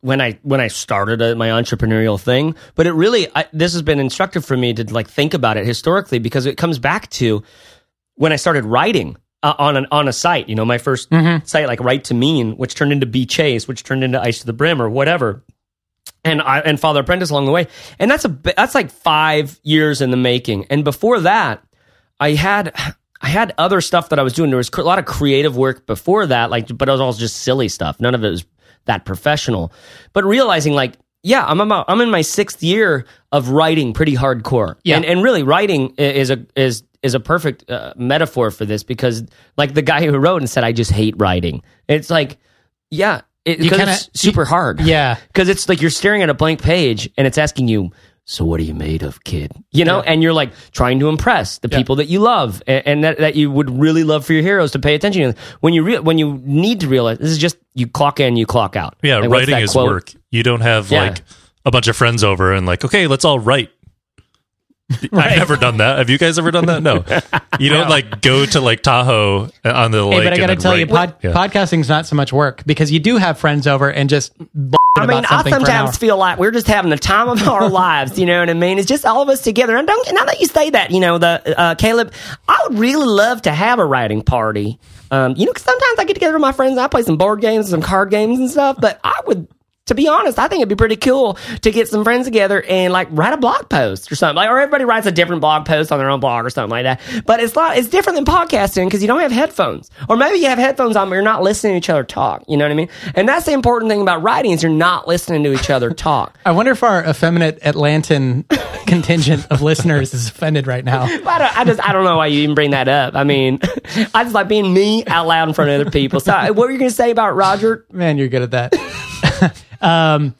[SPEAKER 1] when I when I started uh, my entrepreneurial thing, but it really I, this has been instructive for me to like think about it historically because it comes back to when I started writing uh, on an on a site. You know, my 1st site like Write to Mean, which turned into Be Chase, which turned into Ice to the Brim or whatever and I and Father Apprentice along the way. And that's a that's like five years in the making. And before that, I had I had other stuff that I was doing. There was a lot of creative work before that, like, but it was all just silly stuff. None of it was that professional. But realizing, like, yeah, I'm about I'm in my sixth year of writing pretty hardcore.
[SPEAKER 2] Yeah.
[SPEAKER 1] and and really writing is a is is a perfect uh, metaphor for this because like the guy who wrote and said, I just hate writing. It's like, yeah. It,
[SPEAKER 2] You kinda-
[SPEAKER 1] it's super hard.
[SPEAKER 2] Yeah.
[SPEAKER 1] Because it's like you're staring at a blank page and it's asking you, so what are you made of, kid? You know, and you're like trying to impress the
[SPEAKER 2] Yeah.
[SPEAKER 1] people that you love and, and that, that you would really love for your heroes to pay attention to. When you re- when you need to realize this is just you clock in, you clock out.
[SPEAKER 3] yeah,
[SPEAKER 1] Like,
[SPEAKER 3] writing is
[SPEAKER 1] quote?
[SPEAKER 3] work. You don't have
[SPEAKER 1] Yeah.
[SPEAKER 3] like a bunch of friends over and like, okay, let's all write. I've never done that. Have you guys ever done that? No. You don't like go to like Tahoe uh, on the lake.
[SPEAKER 2] Hey, but I got to
[SPEAKER 3] then
[SPEAKER 2] tell you,
[SPEAKER 3] write.
[SPEAKER 2] pod,
[SPEAKER 3] Yeah.
[SPEAKER 2] podcasting's not so much work because you do have friends over and just bullshit
[SPEAKER 1] I mean, I
[SPEAKER 2] something for an hour.
[SPEAKER 1] sometimes feel like we're just having the time of our lives. You know what I mean? It's just all of us together. And don't now that you say that, you know, the uh, Caleb, I would really love to have a writing party. Um, you know, 'cause sometimes I get together with my friends. and I play some board games, and some card games, and stuff. But I would. To be honest, I think it'd be pretty cool to get some friends together and like write a blog post or something. Like, or everybody writes a different blog post on their own blog or something like that. But it's not, it's different than podcasting because you don't have headphones. Or maybe you have headphones on, but you're not listening to each other talk. You know what I mean? And that's the important thing about writing is you're not listening to each other talk.
[SPEAKER 2] I wonder if our effeminate Atlantan contingent of listeners is offended right now.
[SPEAKER 1] I, don't, I just I don't know why you even bring that up. I mean, I just like being me out loud in front of other people. So, what were you going to say about Roger?
[SPEAKER 2] Man, you're good at that. Um,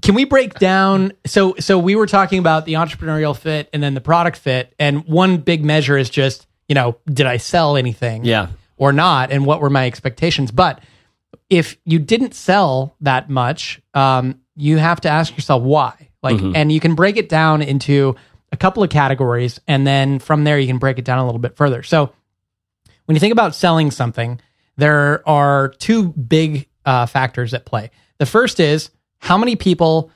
[SPEAKER 2] can we break down? So, so we were talking about the entrepreneurial fit and then the product fit, and one big measure is just you know, did I sell anything?
[SPEAKER 1] Yeah.
[SPEAKER 2] or not, and what were my expectations? But if you didn't sell that much, um, you have to ask yourself why. Like, and you can break it down into a couple of categories, and then from there you can break it down a little bit further. So, when you think about selling something, there are two big uh, factors at play. The first is how many people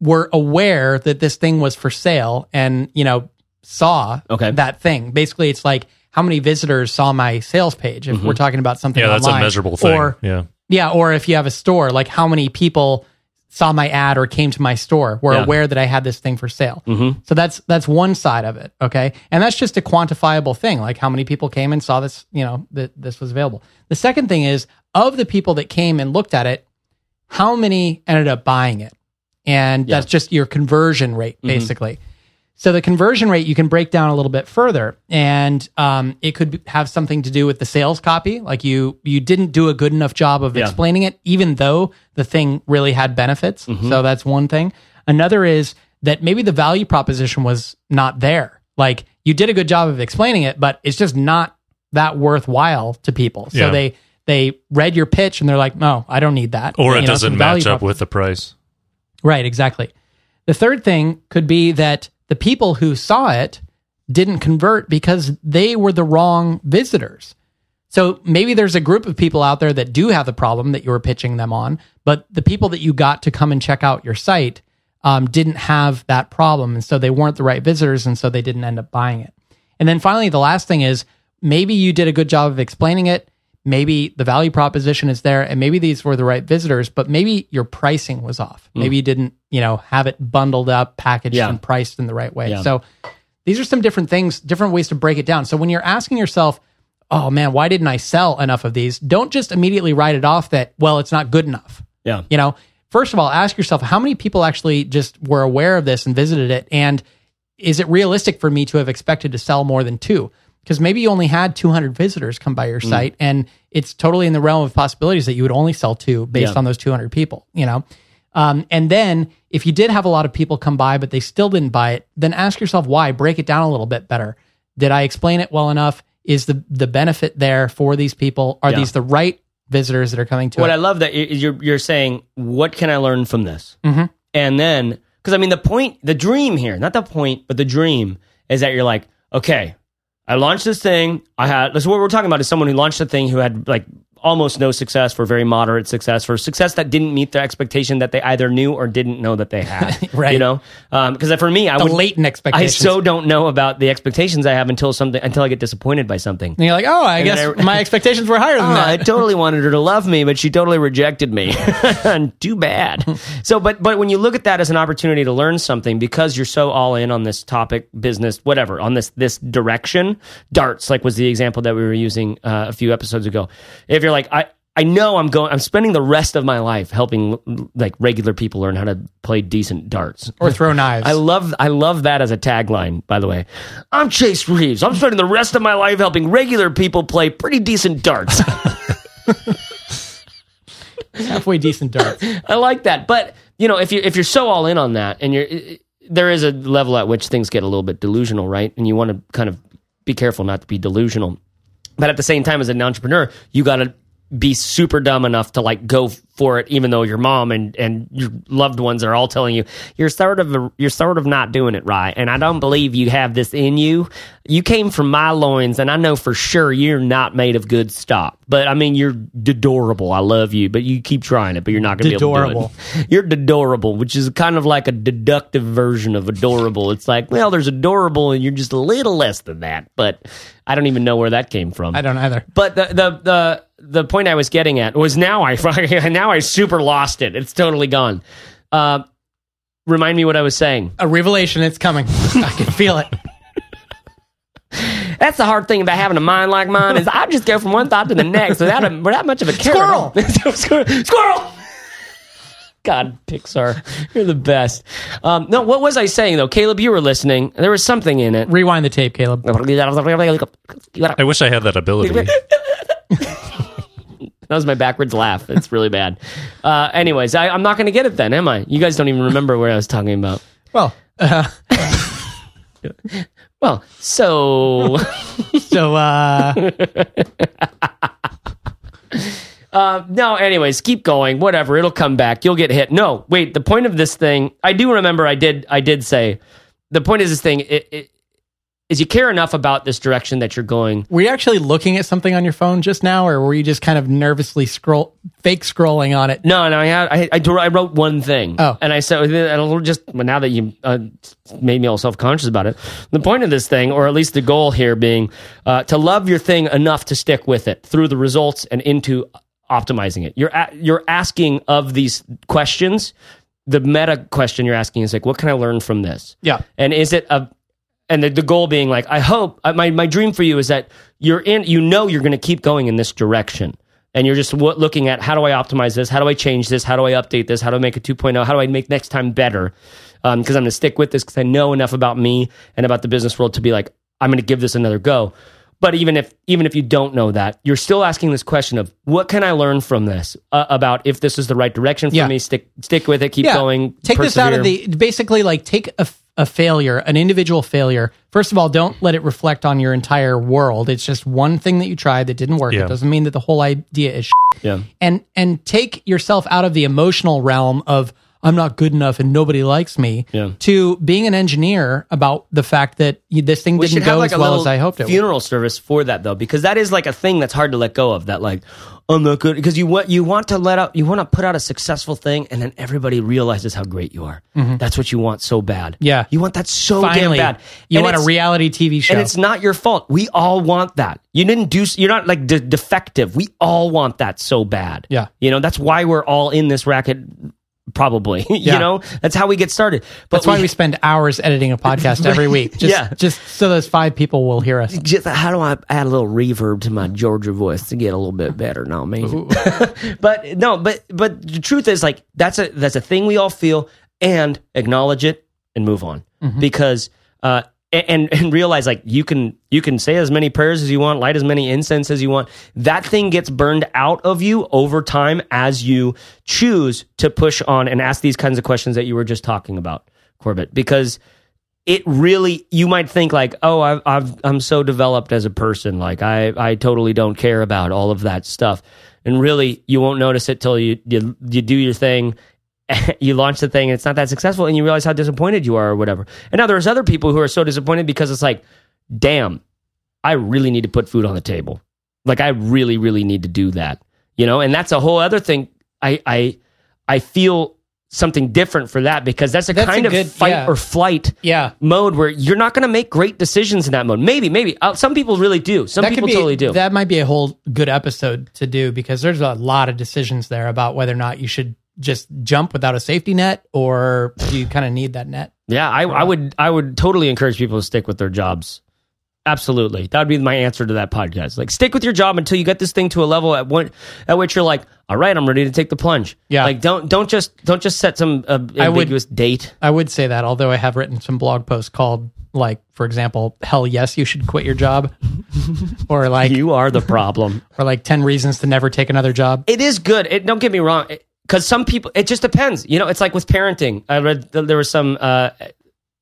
[SPEAKER 2] were aware that this thing was for sale and you know saw
[SPEAKER 1] Okay.
[SPEAKER 2] that thing. Basically, it's like how many visitors saw my sales page if we're talking about something.
[SPEAKER 3] Yeah, that's a
[SPEAKER 2] online.
[SPEAKER 3] measurable thing.
[SPEAKER 2] Or
[SPEAKER 3] yeah.
[SPEAKER 2] yeah, or if you have a store, like how many people saw my ad or came to my store were
[SPEAKER 1] Yeah.
[SPEAKER 2] aware that I had this thing for sale. Mm-hmm. So that's that's one side of it. Okay, and that's just a quantifiable thing, like how many people came and saw this. You know that this was available. The second thing is of the people that came and looked at it, how many ended up buying it, and that's just your conversion rate, basically. So the conversion rate you can break down a little bit further, and um, it could have something to do with the sales copy. Like you, you didn't do a good enough job of explaining it, even though the thing really had benefits. So that's one thing. Another is that maybe the value proposition was not there. Like you did a good job of explaining it, but it's just not that worthwhile to people. So
[SPEAKER 3] Yeah.
[SPEAKER 2] they they read your pitch and they're like, no, I don't need that.
[SPEAKER 3] Or
[SPEAKER 2] You
[SPEAKER 3] it
[SPEAKER 2] know,
[SPEAKER 3] doesn't match up with the price.
[SPEAKER 2] Right, exactly. The third thing could be that the people who saw it didn't convert because they were the wrong visitors. So maybe there's a group of people out there that do have the problem that you were pitching them on, but the people that you got to come and check out your site um, didn't have that problem. And so they weren't the right visitors. And so they didn't end up buying it. And then finally, the last thing is maybe you did a good job of explaining it. Maybe the value proposition is there and maybe these were the right visitors, but maybe your pricing was off. Mm. Maybe you didn't, you know, have it bundled up, packaged
[SPEAKER 1] Yeah.
[SPEAKER 2] and priced in the right way.
[SPEAKER 1] Yeah.
[SPEAKER 2] So these are some different things, different ways to break it down. So when you're asking yourself, oh man, why didn't I sell enough of these? Don't just immediately write it off that, well, it's not good enough.
[SPEAKER 1] Yeah.
[SPEAKER 2] You know, first of all, ask yourself how many people actually just were aware of this and visited it? And is it realistic for me to have expected to sell more than two? Because maybe you only had 200 visitors come by your
[SPEAKER 1] Mm.
[SPEAKER 2] site, and it's totally in the realm of possibilities that you would only sell two based
[SPEAKER 1] Yeah.
[SPEAKER 2] on those 200 people, you know? Um, and then if you did have a lot of people come by, but they still didn't buy it, then ask yourself why. Break it down a little bit better. Did I explain it well enough? Is the, the benefit there for these people? Are
[SPEAKER 1] Yeah.
[SPEAKER 2] these the right visitors that are coming to
[SPEAKER 1] What
[SPEAKER 2] it?
[SPEAKER 1] I love that you're you're saying, what can I learn from this?
[SPEAKER 2] Mm-hmm.
[SPEAKER 1] And then, because I mean, the point, the dream here, not the point, but the dream is that you're like, okay, I launched this thing. I had this. is What we're talking about is someone who launched a thing who had like almost no success for very moderate success for success that didn't meet their expectation that they either knew or didn't know that they had.
[SPEAKER 2] Right.
[SPEAKER 1] You know, because for me, I
[SPEAKER 2] the
[SPEAKER 1] would
[SPEAKER 2] latent
[SPEAKER 1] I
[SPEAKER 2] expectations.
[SPEAKER 1] so don't know about the expectations I have until something until I get disappointed by something.
[SPEAKER 2] and you're like, oh, I guess
[SPEAKER 1] I-
[SPEAKER 2] my expectations were higher than
[SPEAKER 1] Oh, I totally wanted her to love me, but she totally rejected me. Too bad. So, but but when you look at that as an opportunity to learn something, because you're so all in on this topic, business, whatever, on this this direction, darts like was the example that we were using uh, a few episodes ago. If you're like, I. I know I'm going. I'm spending the rest of my life helping like regular people learn how to play decent darts.
[SPEAKER 2] or throw knives.
[SPEAKER 1] I love I love that as a tagline, by the way. I'm Chase Reeves. I'm spending the rest of my life helping regular people play pretty decent darts.
[SPEAKER 2] halfway decent darts.
[SPEAKER 1] I like that. But, you know, if you if you're so all in on that and you're there is a level at which things get a little bit delusional, right? And you want to kind of be careful not to be delusional. But at the same time as an entrepreneur, you got to be super dumb enough to like go for it even though your mom and and your loved ones are all telling you you're sort of you're sort of not doing it right. And I don't believe you have this in you. You came from my loins and I know for sure you're not made of good stock. But I mean you're adorable I love you but you keep trying it but you're not going to be able to do it. You're adorable which is kind of like a deductive version of adorable. It's like well there's adorable and you're just a little less than that but I don't even know where that came from.
[SPEAKER 2] I don't either.
[SPEAKER 1] but the the the the point I was getting at was now I now I super lost it. It's totally gone. Uh, remind me what I was saying.
[SPEAKER 2] A revelation, it's coming. I can feel it.
[SPEAKER 1] That's the hard thing about having a mind like mine is I just go from one thought to the next without a, without much of a care. at. Squirrel. Squirrel. God, Pixar, you're the best. Um, no, what was I saying though, Caleb? You were listening. There was something in it.
[SPEAKER 2] Rewind the tape, Caleb.
[SPEAKER 3] I wish I had that ability.
[SPEAKER 1] That was my backwards laugh. It's really bad. Uh, anyways, I, I'm not going to get it then, am I? You guys don't even remember where I was talking about.
[SPEAKER 2] Well, uh,
[SPEAKER 1] Well, so
[SPEAKER 2] so uh,
[SPEAKER 1] uh, no. Anyways, keep going. Whatever, it'll come back. You'll get hit. No, wait. The point of this thing, I do remember. I did. I did say the point is this thing. It, it, is you care enough about this direction that you're going.
[SPEAKER 2] Were you actually looking at something on your phone just now, or were you just kind of nervously scroll, fake scrolling on it?
[SPEAKER 1] No, no, I had, I, I, I wrote one thing.
[SPEAKER 2] Oh.
[SPEAKER 1] and I said, and a little just well, now that you uh, made me all self conscious about it. The point of this thing, or at least the goal here, being uh, to love your thing enough to stick with it through the results and into optimizing it. You're a, you're asking of these questions. The meta question you're asking is like, what can I learn from this?
[SPEAKER 2] Yeah.
[SPEAKER 1] And is it a and the, the goal being like, I hope my my dream for you is that you're in, you know, you're going to keep going in this direction, and you're just w- looking at how do I optimize this, how do I change this, how do I update this, how do I make a 2.0, how do I make next time better, because I'm going to stick with this because I know enough about me and about the business world to be like, I'm going to give this another go. But even if even if you don't know that, you're still asking this question of what can I learn from this uh, about if this is the right direction for
[SPEAKER 2] Yeah.
[SPEAKER 1] me. Stick stick with it, keep going.
[SPEAKER 2] Take this out of the basically like take a, a failure, an individual failure. First of all, don't let it reflect on your entire world. It's just one thing that you tried that didn't work.
[SPEAKER 3] Yeah.
[SPEAKER 2] It doesn't mean that the whole idea is.
[SPEAKER 1] yeah.
[SPEAKER 2] And and take yourself out of the emotional realm of I'm not good enough and nobody likes me
[SPEAKER 1] Yeah.
[SPEAKER 2] to being an engineer about the fact that this thing
[SPEAKER 1] We
[SPEAKER 2] didn't go
[SPEAKER 1] like
[SPEAKER 2] as well as I hoped it would.
[SPEAKER 1] funeral service for that though, because that is like a thing that's hard to let go of. That like I'm not good because you want you want to let out you want to put out a successful thing and then everybody realizes how great you are. That's what you want so bad.
[SPEAKER 2] Mm-hmm. Yeah.
[SPEAKER 1] you want that so
[SPEAKER 2] Finally,
[SPEAKER 1] damn bad.
[SPEAKER 2] you
[SPEAKER 1] And
[SPEAKER 2] want a reality TV show.
[SPEAKER 1] and it's not your fault. We all want that. You didn't do. You're not like de- defective. We all want that so bad.
[SPEAKER 2] Yeah.
[SPEAKER 1] you know that's why we're all in this racket. Probably,
[SPEAKER 2] Yeah.
[SPEAKER 1] you know that's how we get started. But
[SPEAKER 2] That's why we spend hours editing a podcast every week. Just,
[SPEAKER 1] Yeah.
[SPEAKER 2] just so those five people will hear us.
[SPEAKER 1] just how do I add a little reverb to my Georgia voice to get a little bit better? No, amazing. but no, but but the truth is like that's a that's a thing we all feel and acknowledge it and move on because uh and and realize like you can you can say as many prayers as you want, light as many incense as you want. That thing gets burned out of you over time as you choose to push on and ask these kinds of questions that you were just talking about, Corbett, because it really you might think like oh I've, I've i'm so developed as a person like i i totally don't care about all of that stuff and really you won't notice it till you you, you do your thing you launch the thing and it's not that successful and you realize how disappointed you are or whatever and now there's other people who are so disappointed because it's like damn i really need to put food on the table like i really really need to do that you know and that's a whole other thing i i i feel something different for that because that's a
[SPEAKER 2] That's a
[SPEAKER 1] kind of
[SPEAKER 2] good-
[SPEAKER 1] fight
[SPEAKER 2] yeah.
[SPEAKER 1] or flight
[SPEAKER 2] Yeah.
[SPEAKER 1] mode where you're not going to make great decisions in that mode. Maybe, maybe uh, some people really do. Some
[SPEAKER 2] that
[SPEAKER 1] people
[SPEAKER 2] be,
[SPEAKER 1] totally do.
[SPEAKER 2] That might be a whole good episode to do because there's a lot of decisions there about whether or not you should just jump without a safety net or do you kind of need that net.
[SPEAKER 1] yeah, I, I would, I would totally encourage people to stick with their jobs. Absolutely, that would be my answer to that podcast. Like, stick with your job until you get this thing to a level at one, at which you're like, all right, I'm ready to take the plunge.
[SPEAKER 2] Yeah.
[SPEAKER 1] like don't don't just don't just set some uh,
[SPEAKER 2] I would-
[SPEAKER 1] ambiguous date.
[SPEAKER 2] I would say that, although I have written some blog posts called, like, for example, hell yes, you should quit your job, or like,
[SPEAKER 1] You are the problem.
[SPEAKER 2] or like ten reasons to never take another job.
[SPEAKER 1] it is good. It, don't get me wrong, because some people, it just depends. You know, it's like with parenting. I read th- there was some uh,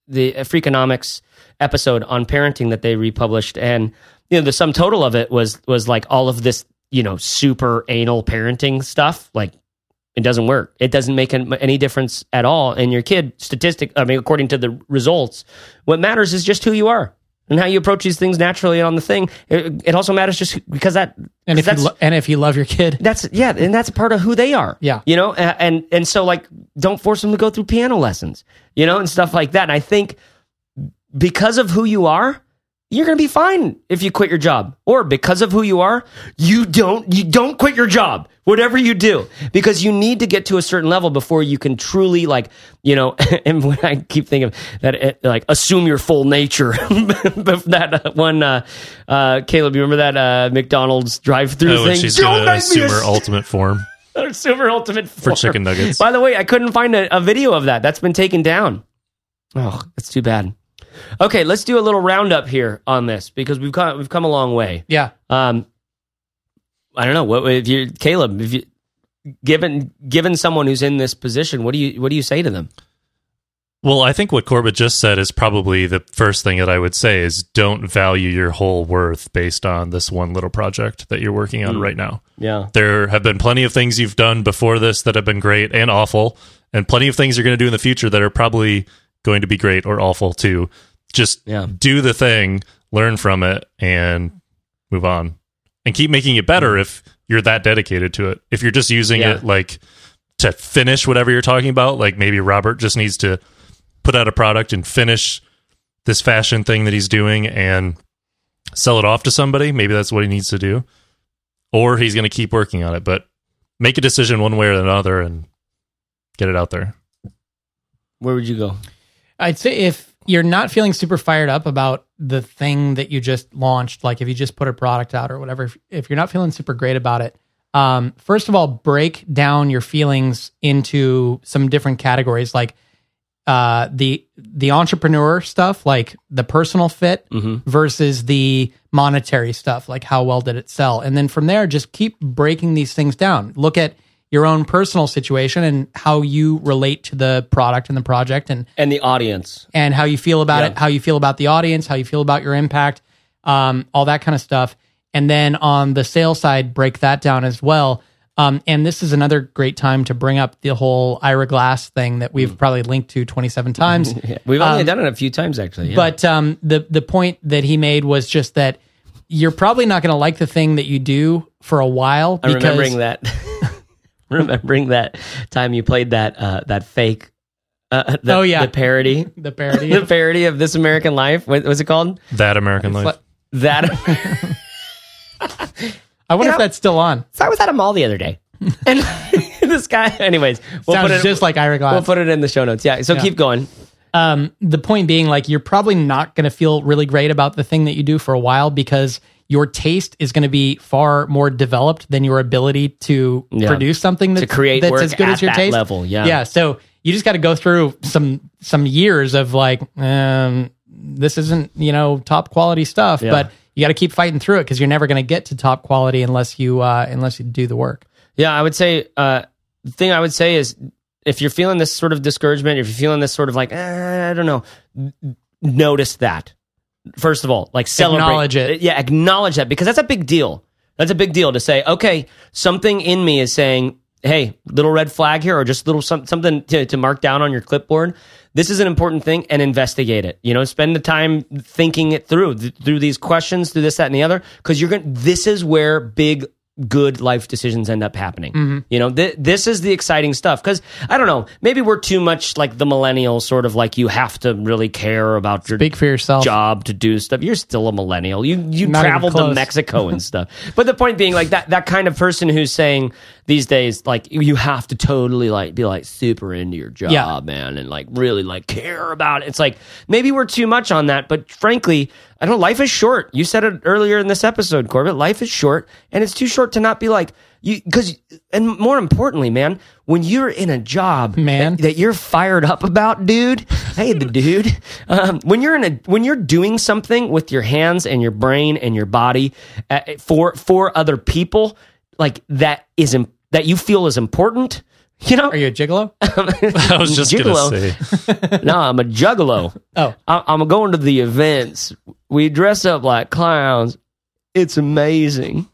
[SPEAKER 1] the Freakonomics episode on parenting that they republished, and you know, the sum total of it was was like all of this, you know, super anal parenting stuff. Like, it doesn't work. It doesn't make any difference at all. And your kid, statistic, I mean, according to the results, what matters is just who you are. And how you approach these things naturally on the thing. It, it also matters just because that
[SPEAKER 2] And if you lo- and if you love your kid,
[SPEAKER 1] that's yeah, and that's part of who they are.
[SPEAKER 2] Yeah.
[SPEAKER 1] you know, and and, and so like, don't force them to go through piano lessons, you know, and stuff like that. And I think because of who you are, you're gonna be fine if you quit your job, or because of who you are, you don't you don't quit your job, whatever you do, because you need to get to a certain level before you can truly like, you know. And when I keep thinking of that, it, like assume your full nature. that uh, one, uh, uh, Caleb, you remember that uh, McDonald's drive-through
[SPEAKER 3] Oh,
[SPEAKER 1] thing?
[SPEAKER 3] she's
[SPEAKER 1] Don't
[SPEAKER 3] going to
[SPEAKER 1] me
[SPEAKER 3] assume her ultimate form.
[SPEAKER 1] or super ultimate form.
[SPEAKER 3] For chicken nuggets.
[SPEAKER 1] By the way, I couldn't find a, a video of that. That's been taken down. Oh, that's too bad. Okay, let's do a little roundup here on this because we've come we've come a long way.
[SPEAKER 2] yeah,
[SPEAKER 1] Um, I don't know what if you Caleb if you given given someone who's in this position, what do you what do you say to them?
[SPEAKER 3] Well, I think what Corbett just said is probably the first thing that I would say is don't value your whole worth based on this one little project that you're working on right now.
[SPEAKER 1] Yeah,
[SPEAKER 3] There have been plenty of things you've done before this that have been great and awful, and plenty of things you're going to do in the future that are probably going to be great or awful to Just
[SPEAKER 1] Yeah.
[SPEAKER 3] do the thing, learn from it, and move on. And keep making it better mm. if you're that dedicated to it. If you're just using
[SPEAKER 1] Yeah.
[SPEAKER 3] it like to finish whatever you're talking about, like maybe Robert just needs to put out a product and finish this fashion thing that he's doing and sell it off to somebody. Maybe that's what he needs to do. Or he's going to keep working on it, but make a decision one way or another and get it out there.
[SPEAKER 1] Where would you go?
[SPEAKER 2] I'd say if you're not feeling super fired up about the thing that you just launched, like if you just put a product out or whatever, if, if you're not feeling super great about it, um, first of all, break down your feelings into some different categories, like uh, the the entrepreneur stuff, like the personal fit, versus the monetary stuff, like how well did it sell, and then from there, just keep breaking these things down. Look at your own personal situation and how you relate to the product and the project, and
[SPEAKER 1] And the audience.
[SPEAKER 2] and how you feel about
[SPEAKER 1] Yeah.
[SPEAKER 2] it, how you feel about the audience, how you feel about your impact, um, all that kind of stuff. And then on the sales side, break that down as well. Um, and this is another great time to bring up the whole Ira Glass thing that we've probably linked to 27 times.
[SPEAKER 1] Yeah. We've only done it a few times actually. yeah.
[SPEAKER 2] But um, the the point that he made was just that you're probably not going to like the thing that you do for a while.
[SPEAKER 1] I'm
[SPEAKER 2] because-
[SPEAKER 1] remembering that. remembering that time you played that uh, that fake. Uh, the,
[SPEAKER 2] Oh, yeah.
[SPEAKER 1] the parody,
[SPEAKER 2] the parody.
[SPEAKER 1] the parody of This American Life. What was it called?
[SPEAKER 3] That American life.
[SPEAKER 1] That.
[SPEAKER 2] I wonder
[SPEAKER 1] You
[SPEAKER 2] if that's still on.
[SPEAKER 1] so I was at a mall the other day, and this guy. Anyways, we'll
[SPEAKER 2] Sounds
[SPEAKER 1] put it
[SPEAKER 2] just like Ira Glass.
[SPEAKER 1] We'll put it in the show notes. Yeah. So
[SPEAKER 2] Yeah.
[SPEAKER 1] keep going.
[SPEAKER 2] um, the point being like you're probably not going to feel really great about the thing that you do for a while because your taste is going to be far more developed than your ability to
[SPEAKER 1] Yeah.
[SPEAKER 2] produce something that's,
[SPEAKER 1] create
[SPEAKER 2] that's as good as your
[SPEAKER 1] that
[SPEAKER 2] taste
[SPEAKER 1] level, yeah.
[SPEAKER 2] yeah so you just got to go through some some years of like um, this isn't you know top quality stuff
[SPEAKER 1] Yeah.
[SPEAKER 2] but you got to keep fighting through it because you're never going to get to top quality unless you uh, unless you do the work
[SPEAKER 1] Yeah, I would say uh, the thing I would say is if you're feeling this sort of discouragement, if you're feeling this sort of like eh, I don't know, notice that first of all, like celebrate
[SPEAKER 2] Acknowledge it.
[SPEAKER 1] Yeah, acknowledge that because that's a big deal. That's a big deal to say. Okay, something in me is saying, "Hey, little red flag here," or just little some, something to, to mark down on your clipboard. This is an important thing, and investigate it. You know, spend the time thinking it through th- through these questions, through this, that, and the other, because you're going. to This is where big good life decisions end up happening. Mm-hmm. You know, th- this is the exciting stuff because I don't know, maybe we're too much like the millennial sort of like you have to really care about your
[SPEAKER 2] Speak for yourself.
[SPEAKER 1] job to do stuff. You're still a millennial. You you
[SPEAKER 2] Not
[SPEAKER 1] traveled to. Mexico and stuff. But the point being like that that kind of person who's saying these days like you have to totally like be like super into your job,
[SPEAKER 2] Yeah.
[SPEAKER 1] man, and like really like care about it. It's like maybe we're too much on that, but frankly, I don't know, life is short. You said it earlier in this episode, Corbett. Life is short and it's too short to not be like you because and more importantly, man, when you're in a job
[SPEAKER 2] Man.
[SPEAKER 1] that, that you're fired up about, dude. hey, the dude. Um, when you're in a when you're doing something with your hands and your brain and your body uh, for for other people, like that is im- that you feel is important. You know,
[SPEAKER 2] are you a gigolo
[SPEAKER 3] I was just
[SPEAKER 1] Gigolo.
[SPEAKER 3] going to say.
[SPEAKER 1] no, I'm a juggalo.
[SPEAKER 2] Oh.
[SPEAKER 1] I, I'm going to the events. We dress up like clowns. It's amazing.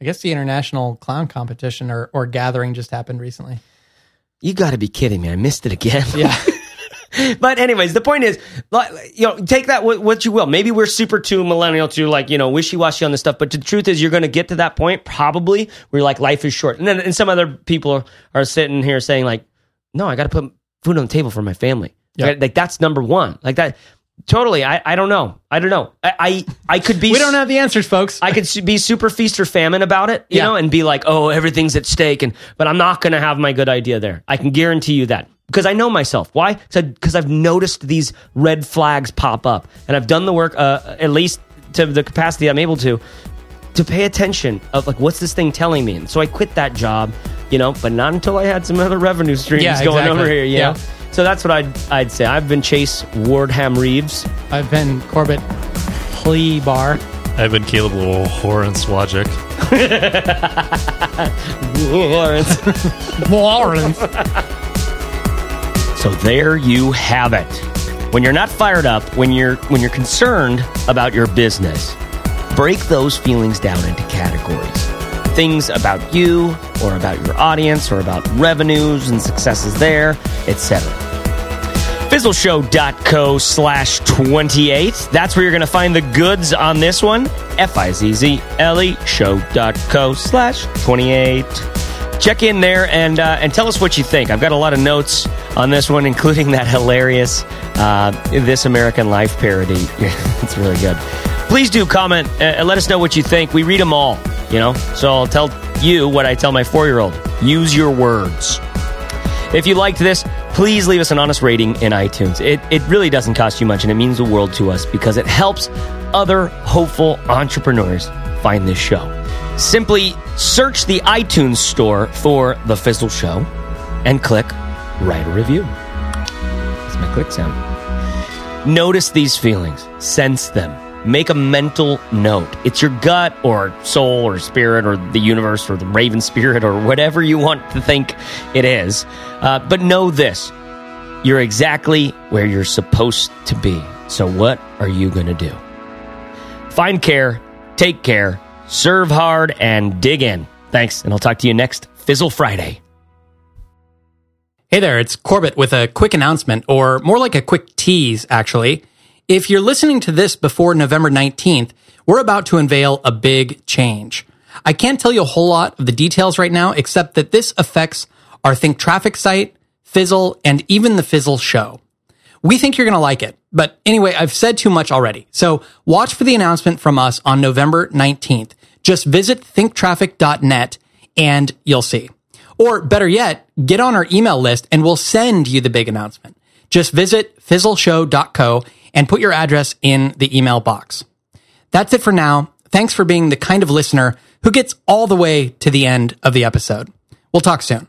[SPEAKER 2] I guess the international clown competition or, or gathering just happened recently.
[SPEAKER 1] You got to be kidding me! I missed it again.
[SPEAKER 2] Yeah.
[SPEAKER 1] but anyways, the point is, you know, take that what, you will. Maybe we're super too millennial to like, you know, wishy washy on this stuff. But the truth is, you're going to get to that point probably where like, life is short. And then and some other people are, are sitting here saying like, no, I got to put food on the table for my family.
[SPEAKER 2] Yeah.
[SPEAKER 1] Right? Like that's number one. Like that. Totally. I, I don't know. I don't know. I, I, I could be.
[SPEAKER 2] we don't have the answers, folks.
[SPEAKER 1] I could be super feast or famine about it, you
[SPEAKER 2] Yeah.
[SPEAKER 1] know, and be like, "Oh, everything's at stake," and but I'm not going to have my good idea there. I can guarantee you that because I know myself. Why? Because I've noticed these red flags pop up, and I've done the work, uh, at least to the capacity I'm able to, to pay attention of like what's this thing telling me. And so I quit that job, you know, but not until I had some other revenue streams
[SPEAKER 2] Yeah,
[SPEAKER 1] going
[SPEAKER 2] exactly.
[SPEAKER 1] over here. You
[SPEAKER 2] Yeah.
[SPEAKER 1] know? So that's what I'd I'd say. I've been Chase Wardham Reeves.
[SPEAKER 2] I've been Corbett Plea Barr.
[SPEAKER 3] I've been Caleb Little Horan Swagic.
[SPEAKER 1] Lawrence.
[SPEAKER 2] Lawrence.
[SPEAKER 1] So there you have it. When you're not fired up, when you're when you're concerned about your business, break those feelings down into categories. Things about you or about your audience or about revenues and successes there, etc. fizzleshow.co slash 28. That's where you're going to find the goods on this one. F-I-Z-Z-L-E show.co slash 28. Check in there and uh, and tell us what you think. I've got a lot of notes on this one, including that hilarious uh, This American Life parody. it's really good. Please do comment uh, and let us know what you think. We read them all, you know. So I'll tell you what I tell my four year old. Use your words. If you liked this, please leave us an honest rating in iTunes. It, it really doesn't cost you much, and it means the world to us because it helps other hopeful entrepreneurs find this show. Simply search the iTunes store for The Fizzle Show and click Write a Review. That's my click sound. Notice these feelings, sense them, make a mental note. It's your gut or soul or spirit or the universe or the raven spirit or whatever you want to think it is. Uh, but know this you're exactly where you're supposed to be. So, what are you going to do? Find care, take care, serve hard, and dig in. Thanks, and I'll talk to you next Fizzle Friday.
[SPEAKER 2] Hey there, it's Corbett with a quick announcement, or more like a quick tease, actually. If you're listening to this before November 19th, we're about to unveil a big change. I can't tell you a whole lot of the details right now, except that this affects our Think Traffic site, Fizzle, and even the Fizzle show. We think you're going to like it. But anyway, I've said too much already. So watch for the announcement from us on November 19th. Just visit thinktraffic.net and you'll see. Or better yet, get on our email list and we'll send you the big announcement. Just visit fizzleshow.co and put your address in the email box. That's it for now. Thanks for being the kind of listener who gets all the way to the end of the episode. We'll talk soon.